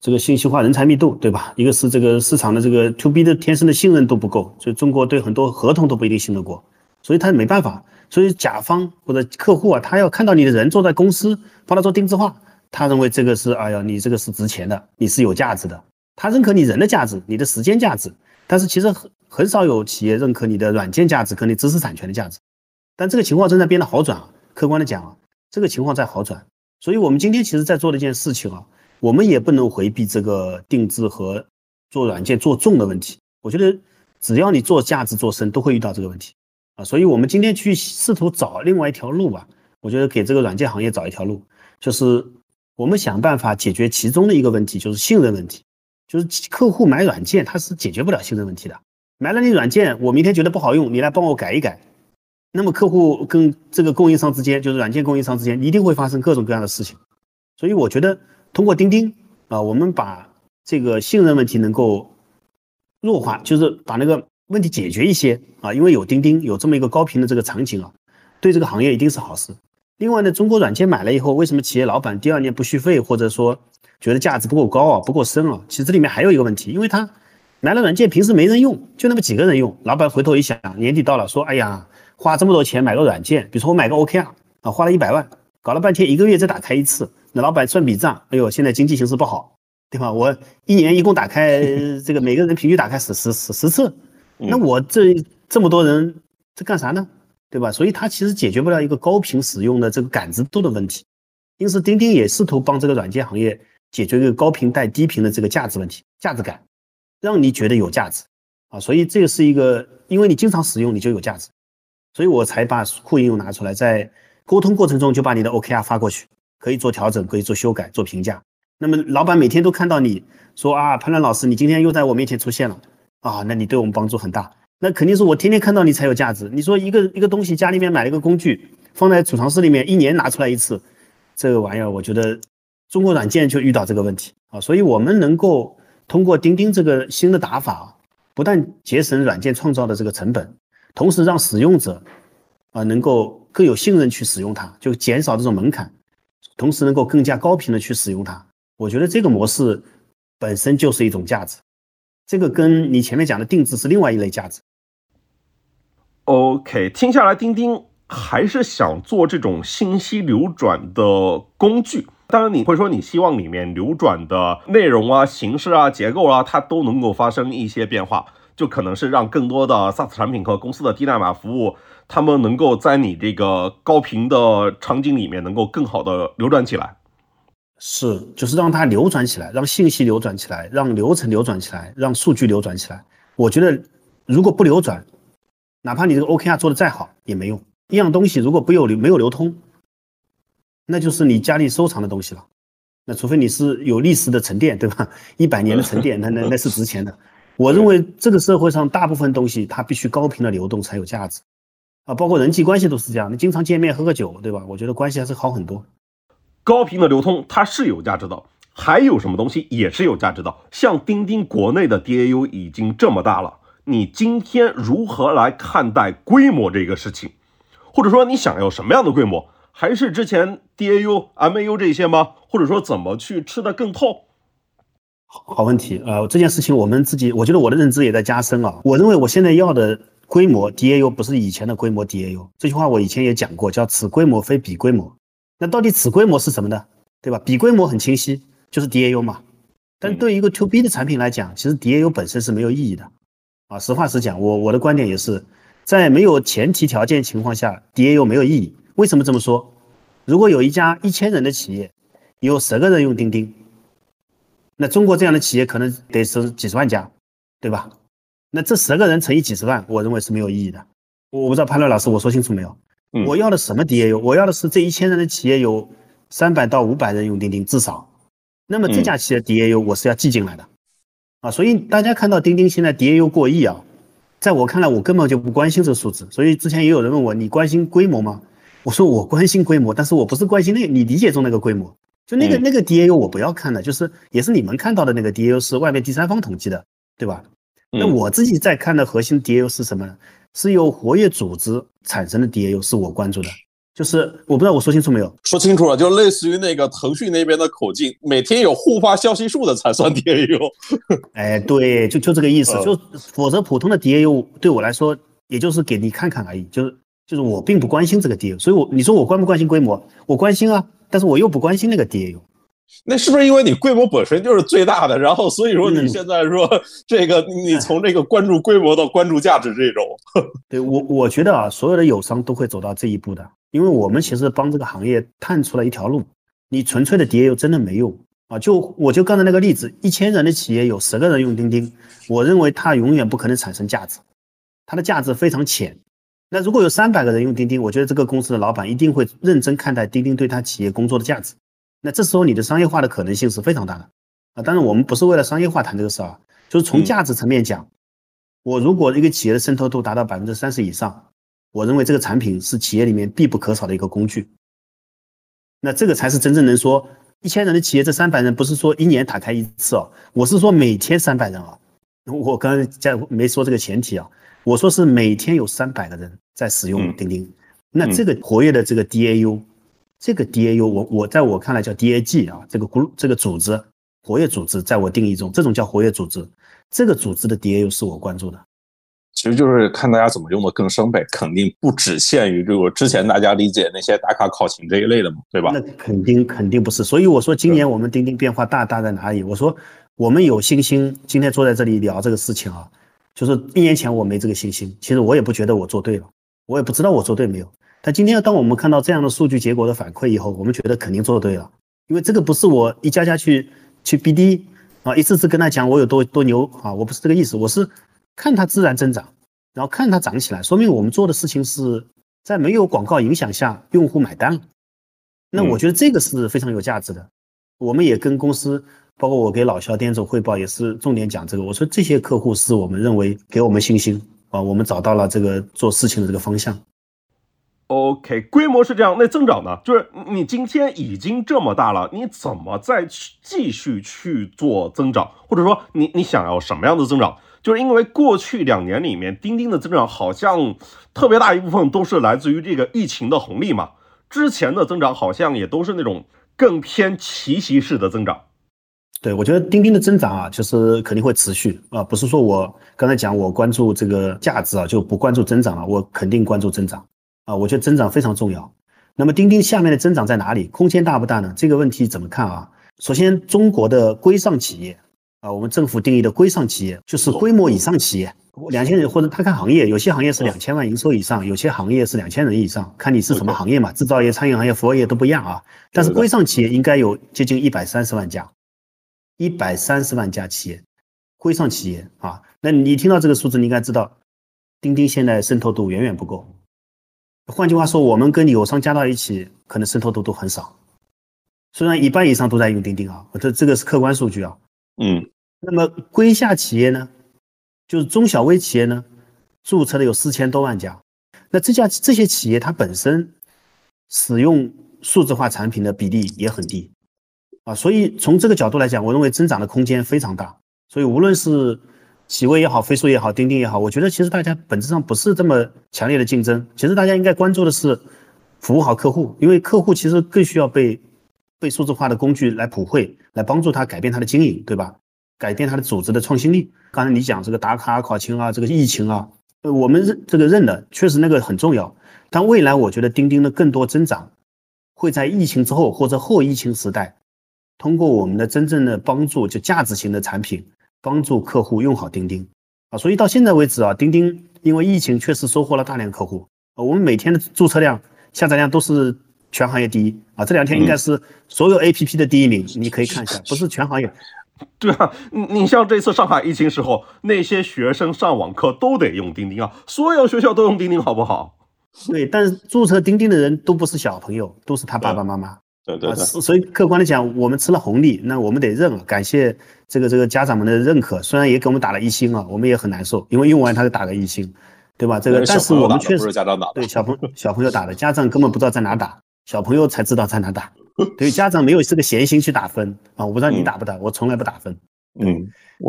这个信息化人才密度，对吧？一个是这个市场的这个 to B 的天生的信任度不够，所以中国对很多合同都不一定信得过，所以他没办法，所以甲方或者客户啊，他要看到你的人坐在公司帮他做定制化。他认为这个是，哎呀，你这个是值钱的，你是有价值的。他认可你人的价值，你的时间价值，但是其实很很少有企业认可你的软件价值和你知识产权的价值。但这个情况正在变得好转啊，客观的讲啊，这个情况在好转。所以我们今天其实在做的一件事情啊，我们也不能回避这个定制和做软件做重的问题。我觉得只要你做价值做深，都会遇到这个问题所以我们今天去试图找另外一条路吧，我觉得给这个软件行业找一条路，就是。我们想办法解决其中的一个问题，就是信任问题。就是客户买软件，他是解决不了信任问题的。买了你软件，我明天觉得不好用，你来帮我改一改。那么客户跟这个供应商之间，就是软件供应商之间，一定会发生各种各样的事情。所以我觉得通过钉钉啊，我们把这个信任问题能够弱化，就是把那个问题解决一些啊。因为有钉钉，有这么一个高频的这个场景啊，对这个行业一定是好事。另外呢，中国软件买了以后，为什么企业老板第二年不续费，或者说觉得价值不够高啊，不够深啊？其实这里面还有一个问题，因为他买了软件，平时没人用，就那么几个人用。老板回头一想，年底到了，说：“哎呀，花这么多钱买个软件，比如说我买个 OKR 啊，花了一百万，搞了半天一个月再打开一次，那老板算笔账，哎呦，现在经济形势不好，对吧？我一年一共打开这个每个人平均打开十十十十次，那我这这么多人这干啥呢？”对吧？所以它其实解决不了一个高频使用的这个感知度的问题，因此钉钉也试图帮这个软件行业解决一个高频带低频的这个价值问题，价值感，让你觉得有价值啊。所以这个是一个，因为你经常使用，你就有价值，所以我才把库应用拿出来，在沟通过程中就把你的 OKR 发过去，可以做调整，可以做修改，做评价。那么老板每天都看到你说啊，潘乱老师，你今天又在我面前出现了啊，那你对我们帮助很大。那肯定是我天天看到你才有价值。你说一个一个东西，家里面买了一个工具，放在储藏室里面，一年拿出来一次，这个玩意儿，我觉得中国软件就遇到这个问题啊。所以我们能够通过钉钉这个新的打法，不但节省软件创造的这个成本，同时让使用者啊能够更有信任去使用它，就减少这种门槛，同时能够更加高频的去使用它。我觉得这个模式本身就是一种价值，这个跟你前面讲的定制是另外一类价值。OK，听下来，钉钉还是想做这种信息流转的工具。当然，你会说你希望里面流转的内容啊、形式啊、结构啊，它都能够发生一些变化。就可能是让更多的 SaaS 产品和公司的低代码服务，他们能够在你这个高频的场景里面能够更好的流转起来。是，就是让它流转起来，让信息流转起来，让流程流转起来，让数据流转起来。我觉得，如果不流转，哪怕你这个 OKR 做的再好也没用。一样东西如果不有流没有流通，那就是你家里收藏的东西了。那除非你是有历史的沉淀，对吧？一百年的沉淀，那那那是值钱的。我认为这个社会上大部分东西它必须高频的流动才有价值啊，包括人际关系都是这样。你经常见面喝个酒，对吧？我觉得关系还是好很多。高频的流通它是有价值的，还有什么东西也是有价值的？像钉钉国内的 DAU 已经这么大了，你今天如何来看待规模这个事情？或者说你想要什么样的规模？还是之前 DAU、MAU 这些吗？或者说怎么去吃得更透？好问题呃，这件事情我们自己，我觉得我的认知也在加深啊。我认为我现在要的规模 DAU 不是以前的规模 DAU，这句话我以前也讲过，叫此规模非彼规模。那到底此规模是什么呢？对吧？比规模很清晰，就是 DAU 嘛。但对于一个 To B 的产品来讲，其实 DAU 本身是没有意义的啊。实话实讲，我我的观点也是，在没有前提条件情况下，DAU 没有意义。为什么这么说？如果有一家一千人的企业，有十个人用钉钉，那中国这样的企业可能得是几十万家，对吧？那这十个人乘以几十万，我认为是没有意义的。我不知道潘乐老师，我说清楚没有？我要的什么 DAU？我要的是这一千人的企业有三百到五百人用钉钉，至少。那么这家企业 DAU 我是要记进来的啊。所以大家看到钉钉现在 DAU 过亿啊，在我看来，我根本就不关心这个数字。所以之前也有人问我，你关心规模吗？我说我关心规模，但是我不是关心那你理解中那个规模，就那个那个 DAU 我不要看的，就是也是你们看到的那个 DAU 是外面第三方统计的，对吧？那我自己在看的核心 DAU 是什么呢？是由活跃组织产生的 DAU 是我关注的，就是我不知道我说清楚没有？说清楚了，就类似于那个腾讯那边的口径，每天有互发消息数的才算 DAU。哎，对，就就这个意思，就否则普通的 DAU 对我来说也就是给你看看而已，就是就是我并不关心这个 DAU，所以我你说我关不关心规模？我关心啊，但是我又不关心那个 DAU。那是不是因为你规模本身就是最大的，然后所以说你现在说这个，你从这个关注规模到关注价值这种？对我，我觉得啊，所有的友商都会走到这一步的，因为我们其实帮这个行业探出了一条路。你纯粹的 DAU 真的没用啊！就我就刚才那个例子，一千人的企业有十个人用钉钉，我认为它永远不可能产生价值，它的价值非常浅。那如果有三百个人用钉钉，我觉得这个公司的老板一定会认真看待钉钉对他企业工作的价值。那这时候你的商业化的可能性是非常大的啊！当然我们不是为了商业化谈这个事儿，就是从价值层面讲，我如果一个企业的渗透度达到百分之三十以上，我认为这个产品是企业里面必不可少的一个工具。那这个才是真正能说一千人的企业，这三百人不是说一年打开一次哦，我是说每天三百人啊。我刚才在没说这个前提啊，我说是每天有三百个人在使用钉钉，那这个活跃的这个 DAU。这个 DAU，我我在我看来叫 DAG 啊，这个 group 这个组织活跃组织，在我定义中，这种叫活跃组织，这个组织的 DAU 是我关注的。其实就是看大家怎么用的更深呗，肯定不只限于这个之前大家理解那些打卡考勤这一类的嘛，对吧？那肯定肯定不是。所以我说今年我们钉钉变化大大在哪里？我说我们有信心，今天坐在这里聊这个事情啊，就是一年前我没这个信心，其实我也不觉得我做对了，我也不知道我做对没有。但今天，当我们看到这样的数据结果的反馈以后，我们觉得肯定做对了，因为这个不是我一家家去去 BD 啊，一次次跟他讲我有多多牛啊，我不是这个意思，我是看它自然增长，然后看它涨起来，说明我们做的事情是在没有广告影响下，用户买单了。那我觉得这个是非常有价值的。我们也跟公司，包括我给老肖店总汇报，也是重点讲这个。我说这些客户是我们认为给我们信心啊，我们找到了这个做事情的这个方向。OK，规模是这样，那增长呢？就是你今天已经这么大了，你怎么再去继续去做增长？或者说，你你想要什么样的增长？就是因为过去两年里面，钉钉的增长好像特别大一部分都是来自于这个疫情的红利嘛。之前的增长好像也都是那种更偏奇袭式的增长。对，我觉得钉钉的增长啊，就是肯定会持续啊，不是说我刚才讲我关注这个价值啊，就不关注增长了，我肯定关注增长。啊，我觉得增长非常重要。那么钉钉下面的增长在哪里？空间大不大呢？这个问题怎么看啊？首先，中国的规上企业啊，我们政府定义的规上企业就是规模以上企业，两千人或者他看行业，有些行业是两千万营收以上，有些行业是两千人以上，看你是什么行业嘛，制造业、餐饮行业、服务业都不一样啊。但是规上企业应该有接近一百三十万家，一百三十万家企业，规上企业啊，那你听到这个数字，你应该知道，钉钉现在渗透度远远不够。换句话说，我们跟友商加到一起，可能渗透度都很少。虽然一半以上都在用钉钉啊，这这个是客观数据啊。嗯，那么归下企业呢，就是中小微企业呢，注册的有四千多万家。那这家这些企业它本身使用数字化产品的比例也很低啊，所以从这个角度来讲，我认为增长的空间非常大。所以无论是企微也好，飞书也好，钉钉也好，我觉得其实大家本质上不是这么强烈的竞争。其实大家应该关注的是服务好客户，因为客户其实更需要被。被数字化的工具来普惠，来帮助他改变他的经营，对吧？改变他的组织的创新力。刚才你讲这个打卡考勤啊，这个疫情啊，呃，我们认这个认的，确实那个很重要。但未来我觉得钉钉的更多增长会在疫情之后或者后疫情时代，通过我们的真正的帮助，就价值型的产品，帮助客户用好钉钉啊。所以到现在为止啊，钉钉因为疫情确实收获了大量客户，我们每天的注册量、下载量都是。全行业第一啊！这两天应该是所有 A P P 的第一名，你可以看一下，不是全行业。对啊，你你像这次上海疫情时候，那些学生上网课都得用钉钉啊，所有学校都用钉钉，好不好？对，但是注册钉钉的人都不是小朋友，都是他爸爸妈妈。对对对。所以客观的讲，我们吃了红利，那我们得认了，感谢这个这个家长们的认可，虽然也给我们打了一星啊，我们也很难受，因为用完他就打个一星，对吧？这个，但是我们确实对小朋小朋友打的，家长根本不知道在哪打。小朋友才知道在哪打，对家长没有这个闲心去打分啊！我不知道你打不打，我从来不打分。嗯，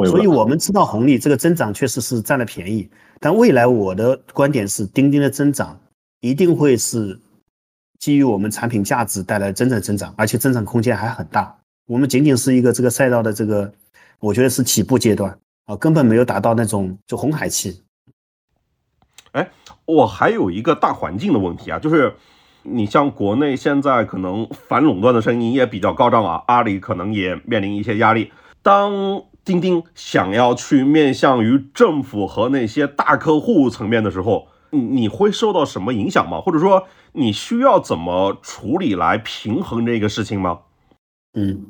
所以我们知道红利，这个增长确实是占了便宜。但未来我的观点是，钉钉的增长一定会是基于我们产品价值带来真正增长，而且增长空间还很大。我们仅仅是一个这个赛道的这个，我觉得是起步阶段啊，根本没有达到那种就红海期。哎，我还有一个大环境的问题啊，就是。你像国内现在可能反垄断的声音也比较高涨啊，阿里可能也面临一些压力。当钉钉想要去面向于政府和那些大客户层面的时候，你会受到什么影响吗？或者说你需要怎么处理来平衡这个事情吗？嗯，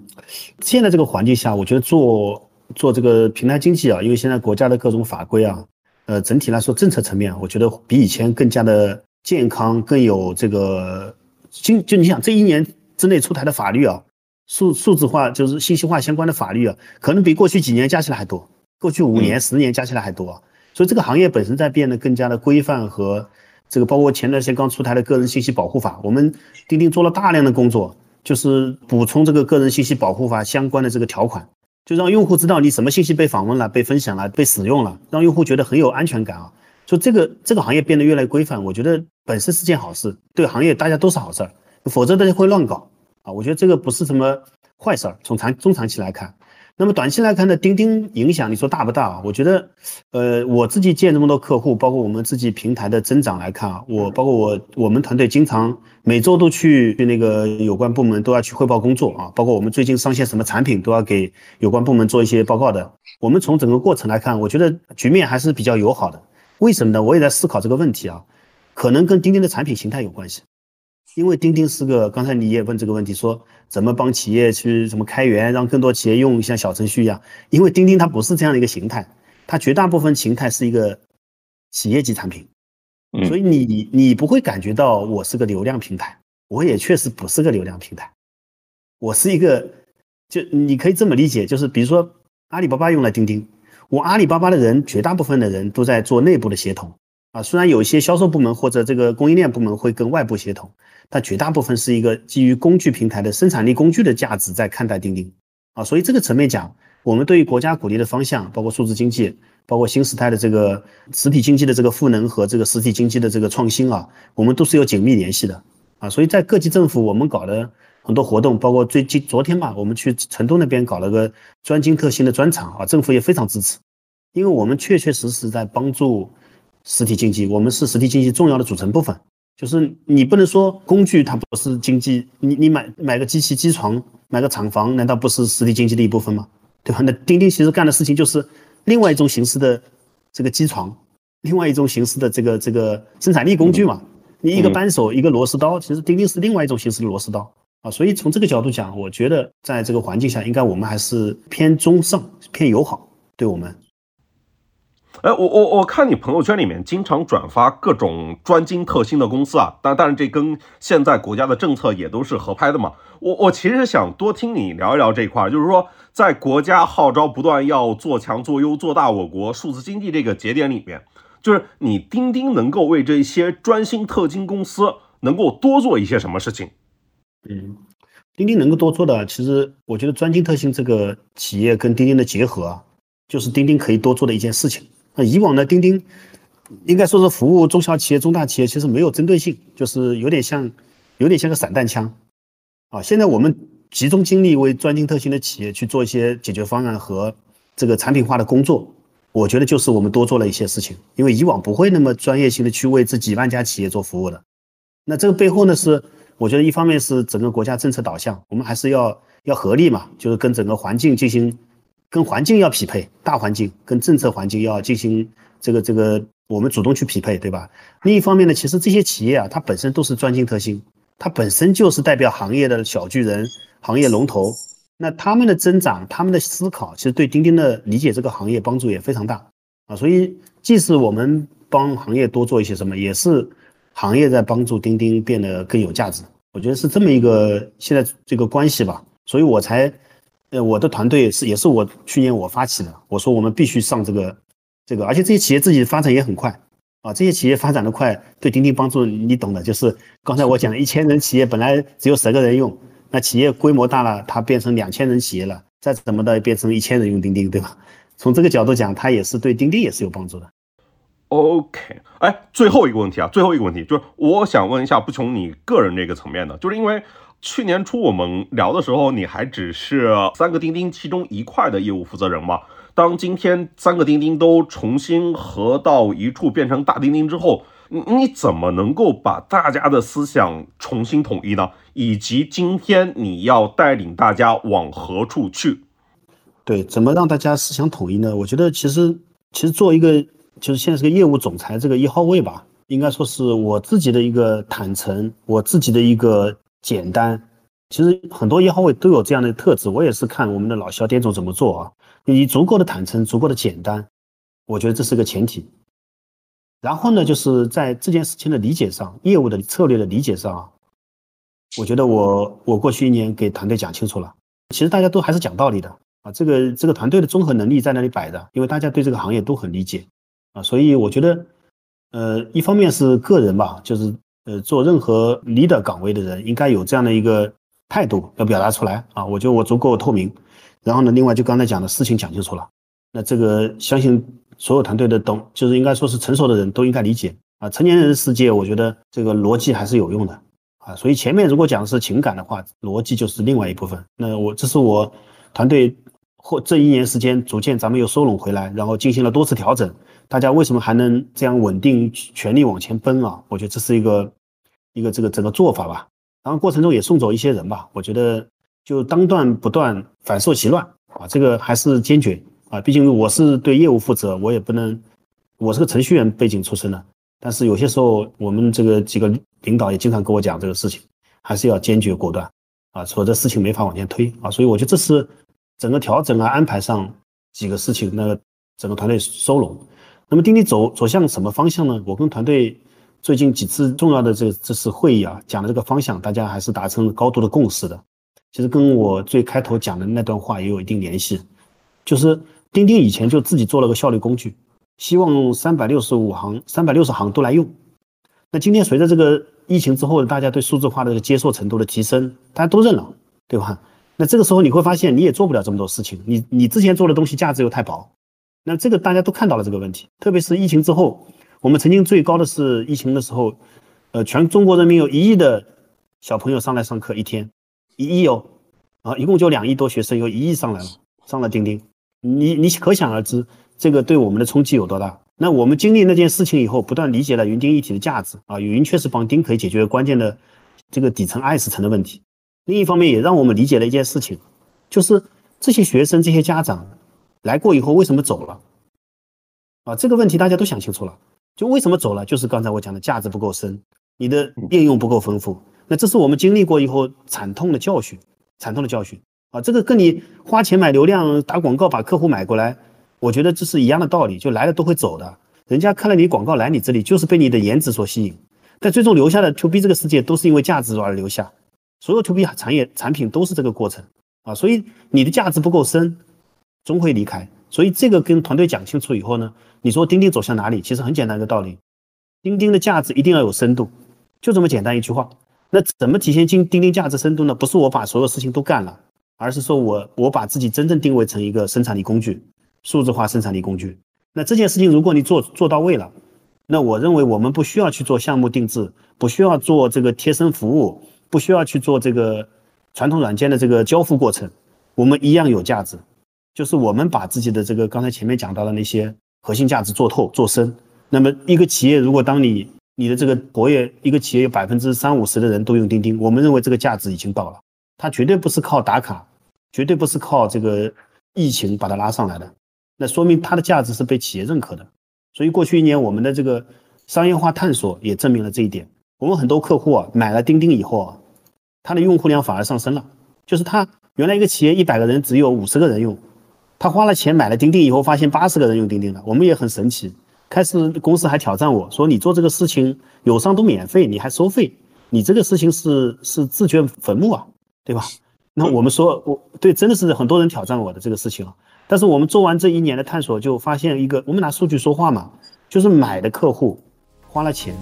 现在这个环境下，我觉得做做这个平台经济啊，因为现在国家的各种法规啊，呃，整体来说政策层面，我觉得比以前更加的。健康更有这个，经就你想这一年之内出台的法律啊，数数字化就是信息化相关的法律啊，可能比过去几年加起来还多，过去五年、十年加起来还多。所以这个行业本身在变得更加的规范和这个，包括前段时间刚出台的个人信息保护法，我们钉钉做了大量的工作，就是补充这个个人信息保护法相关的这个条款，就让用户知道你什么信息被访问了、被分享了、被使用了，让用户觉得很有安全感啊。就这个这个行业变得越来越规范，我觉得本身是件好事，对行业大家都是好事儿，否则大家会乱搞啊。我觉得这个不是什么坏事儿。从长中长期来看，那么短期来看呢，钉钉影响你说大不大啊？我觉得，呃，我自己见这么多客户，包括我们自己平台的增长来看啊，我包括我我们团队经常每周都去那个有关部门都要去汇报工作啊，包括我们最近上线什么产品都要给有关部门做一些报告的。我们从整个过程来看，我觉得局面还是比较友好的。为什么呢？我也在思考这个问题啊，可能跟钉钉的产品形态有关系。因为钉钉是个，刚才你也问这个问题，说怎么帮企业去怎么开源，让更多企业用像小程序一样。因为钉钉它不是这样的一个形态，它绝大部分形态是一个企业级产品，所以你你不会感觉到我是个流量平台，我也确实不是个流量平台，我是一个，就你可以这么理解，就是比如说阿里巴巴用了钉钉。我阿里巴巴的人，绝大部分的人都在做内部的协同啊，虽然有一些销售部门或者这个供应链部门会跟外部协同，但绝大部分是一个基于工具平台的生产力工具的价值在看待钉钉啊，所以这个层面讲，我们对于国家鼓励的方向，包括数字经济，包括新时代的这个实体经济的这个赋能和这个实体经济的这个创新啊，我们都是有紧密联系的啊，所以在各级政府我们搞的。很多活动，包括最近昨天吧，我们去成都那边搞了个专精特新的专场啊，政府也非常支持，因为我们确确实实在帮助实体经济，我们是实体经济重要的组成部分。就是你不能说工具它不是经济，你你买买个机器机床，买个厂房，难道不是实体经济的一部分吗？对吧？那钉钉其实干的事情就是另外一种形式的这个机床，另外一种形式的这个这个生产力工具嘛。你一个扳手，一个螺丝刀，其实钉钉是另外一种形式的螺丝刀啊。所以从这个角度讲，我觉得在这个环境下，应该我们还是偏中上、偏友好对我们。哎，我我我看你朋友圈里面经常转发各种专精特新的公司啊，但但是这跟现在国家的政策也都是合拍的嘛。我我其实想多听你聊一聊这一块，就是说在国家号召不断要做强做优做大我国数字经济这个节点里面，就是你钉钉能够为这些专心特精公司能够多做一些什么事情？嗯，钉钉能够多做的，其实我觉得专精特新这个企业跟钉钉的结合啊，就是钉钉可以多做的一件事情。那以往的钉钉，应该说是服务中小企业、中大企业，其实没有针对性，就是有点像，有点像个散弹枪，啊，现在我们集中精力为专精特新的企业去做一些解决方案和这个产品化的工作，我觉得就是我们多做了一些事情，因为以往不会那么专业性的去为这几万家企业做服务的。那这个背后呢，是我觉得一方面是整个国家政策导向，我们还是要要合力嘛，就是跟整个环境进行。跟环境要匹配，大环境跟政策环境要进行这个这个，我们主动去匹配，对吧？另一方面呢，其实这些企业啊，它本身都是专精特新，它本身就是代表行业的小巨人、行业龙头。那他们的增长、他们的思考，其实对钉钉的理解这个行业帮助也非常大啊。所以，即使我们帮行业多做一些什么，也是行业在帮助钉钉变得更有价值。我觉得是这么一个现在这个关系吧，所以我才。呃，我的团队是也是我去年我发起的。我说我们必须上这个，这个，而且这些企业自己发展也很快啊。这些企业发展的快，对钉钉帮助你懂的，就是刚才我讲的一千人企业本来只有十个人用，那企业规模大了，它变成两千人企业了，再怎么的变成一千人用钉钉，对吧？从这个角度讲，它也是对钉钉也是有帮助的。OK，哎，最后一个问题啊，最后一个问题就是我想问一下，不从你个人这个层面的，就是因为。去年初我们聊的时候，你还只是三个钉钉其中一块的业务负责人嘛？当今天三个钉钉都重新合到一处，变成大钉钉之后，你你怎么能够把大家的思想重新统一呢？以及今天你要带领大家往何处去？对，怎么让大家思想统一呢？我觉得其实其实做一个就是现在是个业务总裁这个一号位吧，应该说是我自己的一个坦诚，我自己的一个。简单，其实很多一号位都有这样的特质。我也是看我们的老肖店总怎么做啊，你足够的坦诚，足够的简单，我觉得这是个前提。然后呢，就是在这件事情的理解上，业务的策略的理解上啊，我觉得我我过去一年给团队讲清楚了。其实大家都还是讲道理的啊，这个这个团队的综合能力在那里摆着，因为大家对这个行业都很理解啊，所以我觉得，呃，一方面是个人吧，就是。呃，做任何 leader 岗位的人应该有这样的一个态度要表达出来啊！我觉得我足够透明，然后呢，另外就刚才讲的事情讲清楚了，那这个相信所有团队的懂，就是应该说是成熟的人都应该理解啊。成年人的世界，我觉得这个逻辑还是有用的啊。所以前面如果讲的是情感的话，逻辑就是另外一部分。那我这是我团队或这一年时间逐渐咱们又收拢回来，然后进行了多次调整。大家为什么还能这样稳定全力往前奔啊？我觉得这是一个一个这个整个做法吧。然后过程中也送走一些人吧。我觉得就当断不断，反受其乱啊。这个还是坚决啊。毕竟我是对业务负责，我也不能，我是个程序员背景出身的。但是有些时候我们这个几个领导也经常跟我讲这个事情，还是要坚决果断啊，否则事情没法往前推啊。所以我觉得这是整个调整啊安排上几个事情，那个整个团队收拢。那么钉钉走走向什么方向呢？我跟团队最近几次重要的这这次会议啊，讲的这个方向，大家还是达成高度的共识的。其实跟我最开头讲的那段话也有一定联系，就是钉钉以前就自己做了个效率工具，希望三百六十五行、三百六十行都来用。那今天随着这个疫情之后，大家对数字化的这个接受程度的提升，大家都认了，对吧？那这个时候你会发现，你也做不了这么多事情，你你之前做的东西价值又太薄。那这个大家都看到了这个问题，特别是疫情之后，我们曾经最高的是疫情的时候，呃，全中国人民有一亿的小朋友上来上课一天，一亿哦，啊，一共就两亿多学生，有一亿上来了，上了钉钉，你你可想而知，这个对我们的冲击有多大？那我们经历那件事情以后，不断理解了云钉一体的价值啊，云确实帮钉可以解决关键的这个底层 IaaS 层的问题。另一方面，也让我们理解了一件事情，就是这些学生、这些家长来过以后为什么走了？啊，这个问题大家都想清楚了。就为什么走了？就是刚才我讲的价值不够深，你的应用不够丰富。那这是我们经历过以后惨痛的教训，惨痛的教训啊！这个跟你花钱买流量、打广告把客户买过来，我觉得这是一样的道理。就来了都会走的，人家看了你广告来你这里，就是被你的颜值所吸引。但最终留下的 To B 这个世界都是因为价值而留下，所有 To B 产业产品都是这个过程啊！所以你的价值不够深，终会离开。所以这个跟团队讲清楚以后呢？你说钉钉走向哪里？其实很简单一个道理，钉钉的价值一定要有深度，就这么简单一句话。那怎么体现钉钉钉价值深度呢？不是我把所有事情都干了，而是说我我把自己真正定位成一个生产力工具，数字化生产力工具。那这件事情如果你做做到位了，那我认为我们不需要去做项目定制，不需要做这个贴身服务，不需要去做这个传统软件的这个交付过程，我们一样有价值。就是我们把自己的这个刚才前面讲到的那些。核心价值做透做深，那么一个企业如果当你你的这个活跃，一个企业有百分之三五十的人都用钉钉，我们认为这个价值已经到了，它绝对不是靠打卡，绝对不是靠这个疫情把它拉上来的，那说明它的价值是被企业认可的。所以过去一年我们的这个商业化探索也证明了这一点。我们很多客户啊买了钉钉以后啊，他的用户量反而上升了，就是他原来一个企业一百个人只有五十个人用。他花了钱买了钉钉以后，发现八十个人用钉钉了，我们也很神奇。开始公司还挑战我说：“你做这个事情友商都免费，你还收费？你这个事情是是自掘坟墓啊，对吧？”那我们说，我对真的是很多人挑战我的这个事情啊。但是我们做完这一年的探索，就发现一个，我们拿数据说话嘛，就是买的客户花了钱，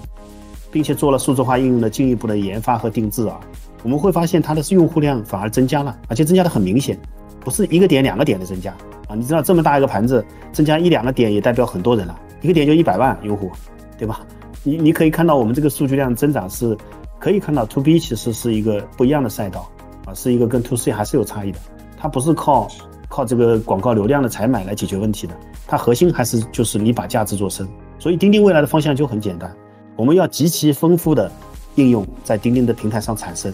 并且做了数字化应用的进一步的研发和定制啊，我们会发现它的用户量反而增加了，而且增加的很明显。不是一个点两个点的增加啊！你知道这么大一个盘子，增加一两个点也代表很多人了，一个点就一百万用户，对吧？你你可以看到我们这个数据量增长是，可以看到 to B 其实是一个不一样的赛道啊，是一个跟 to C 还是有差异的。它不是靠靠这个广告流量的采买来解决问题的，它核心还是就是你把价值做深。所以钉钉未来的方向就很简单，我们要极其丰富的应用在钉钉的平台上产生，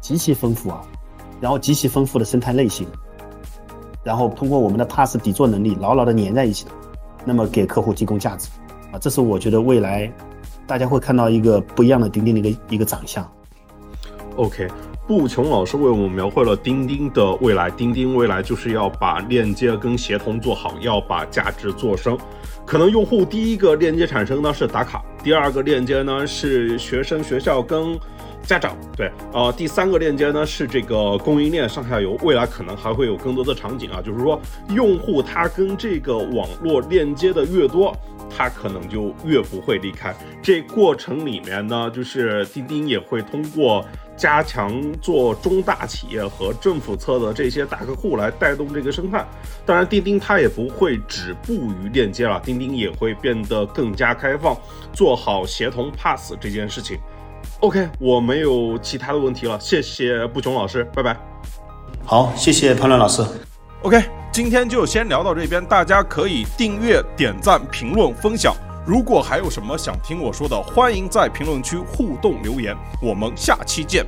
极其丰富啊，然后极其丰富的生态类型。然后通过我们的 pass 底座能力牢牢的粘在一起的，那么给客户提供价值，啊，这是我觉得未来大家会看到一个不一样的钉钉的一个一个长相。OK，布琼老师为我们描绘了钉钉的未来，钉钉未来就是要把链接跟协同做好，要把价值做深。可能用户第一个链接产生呢是打卡，第二个链接呢是学生学校跟。家长对，呃，第三个链接呢是这个供应链上下游，未来可能还会有更多的场景啊，就是说用户他跟这个网络链接的越多，他可能就越不会离开。这过程里面呢，就是钉钉也会通过加强做中大企业和政府侧的这些大客户来带动这个生态。当然，钉钉它也不会止步于链接了，钉钉也会变得更加开放，做好协同 pass 这件事情。OK，我没有其他的问题了，谢谢布琼老师，拜拜。好，谢谢潘乱老师。OK，今天就先聊到这边，大家可以订阅、点赞、评论、分享。如果还有什么想听我说的，欢迎在评论区互动留言。我们下期见。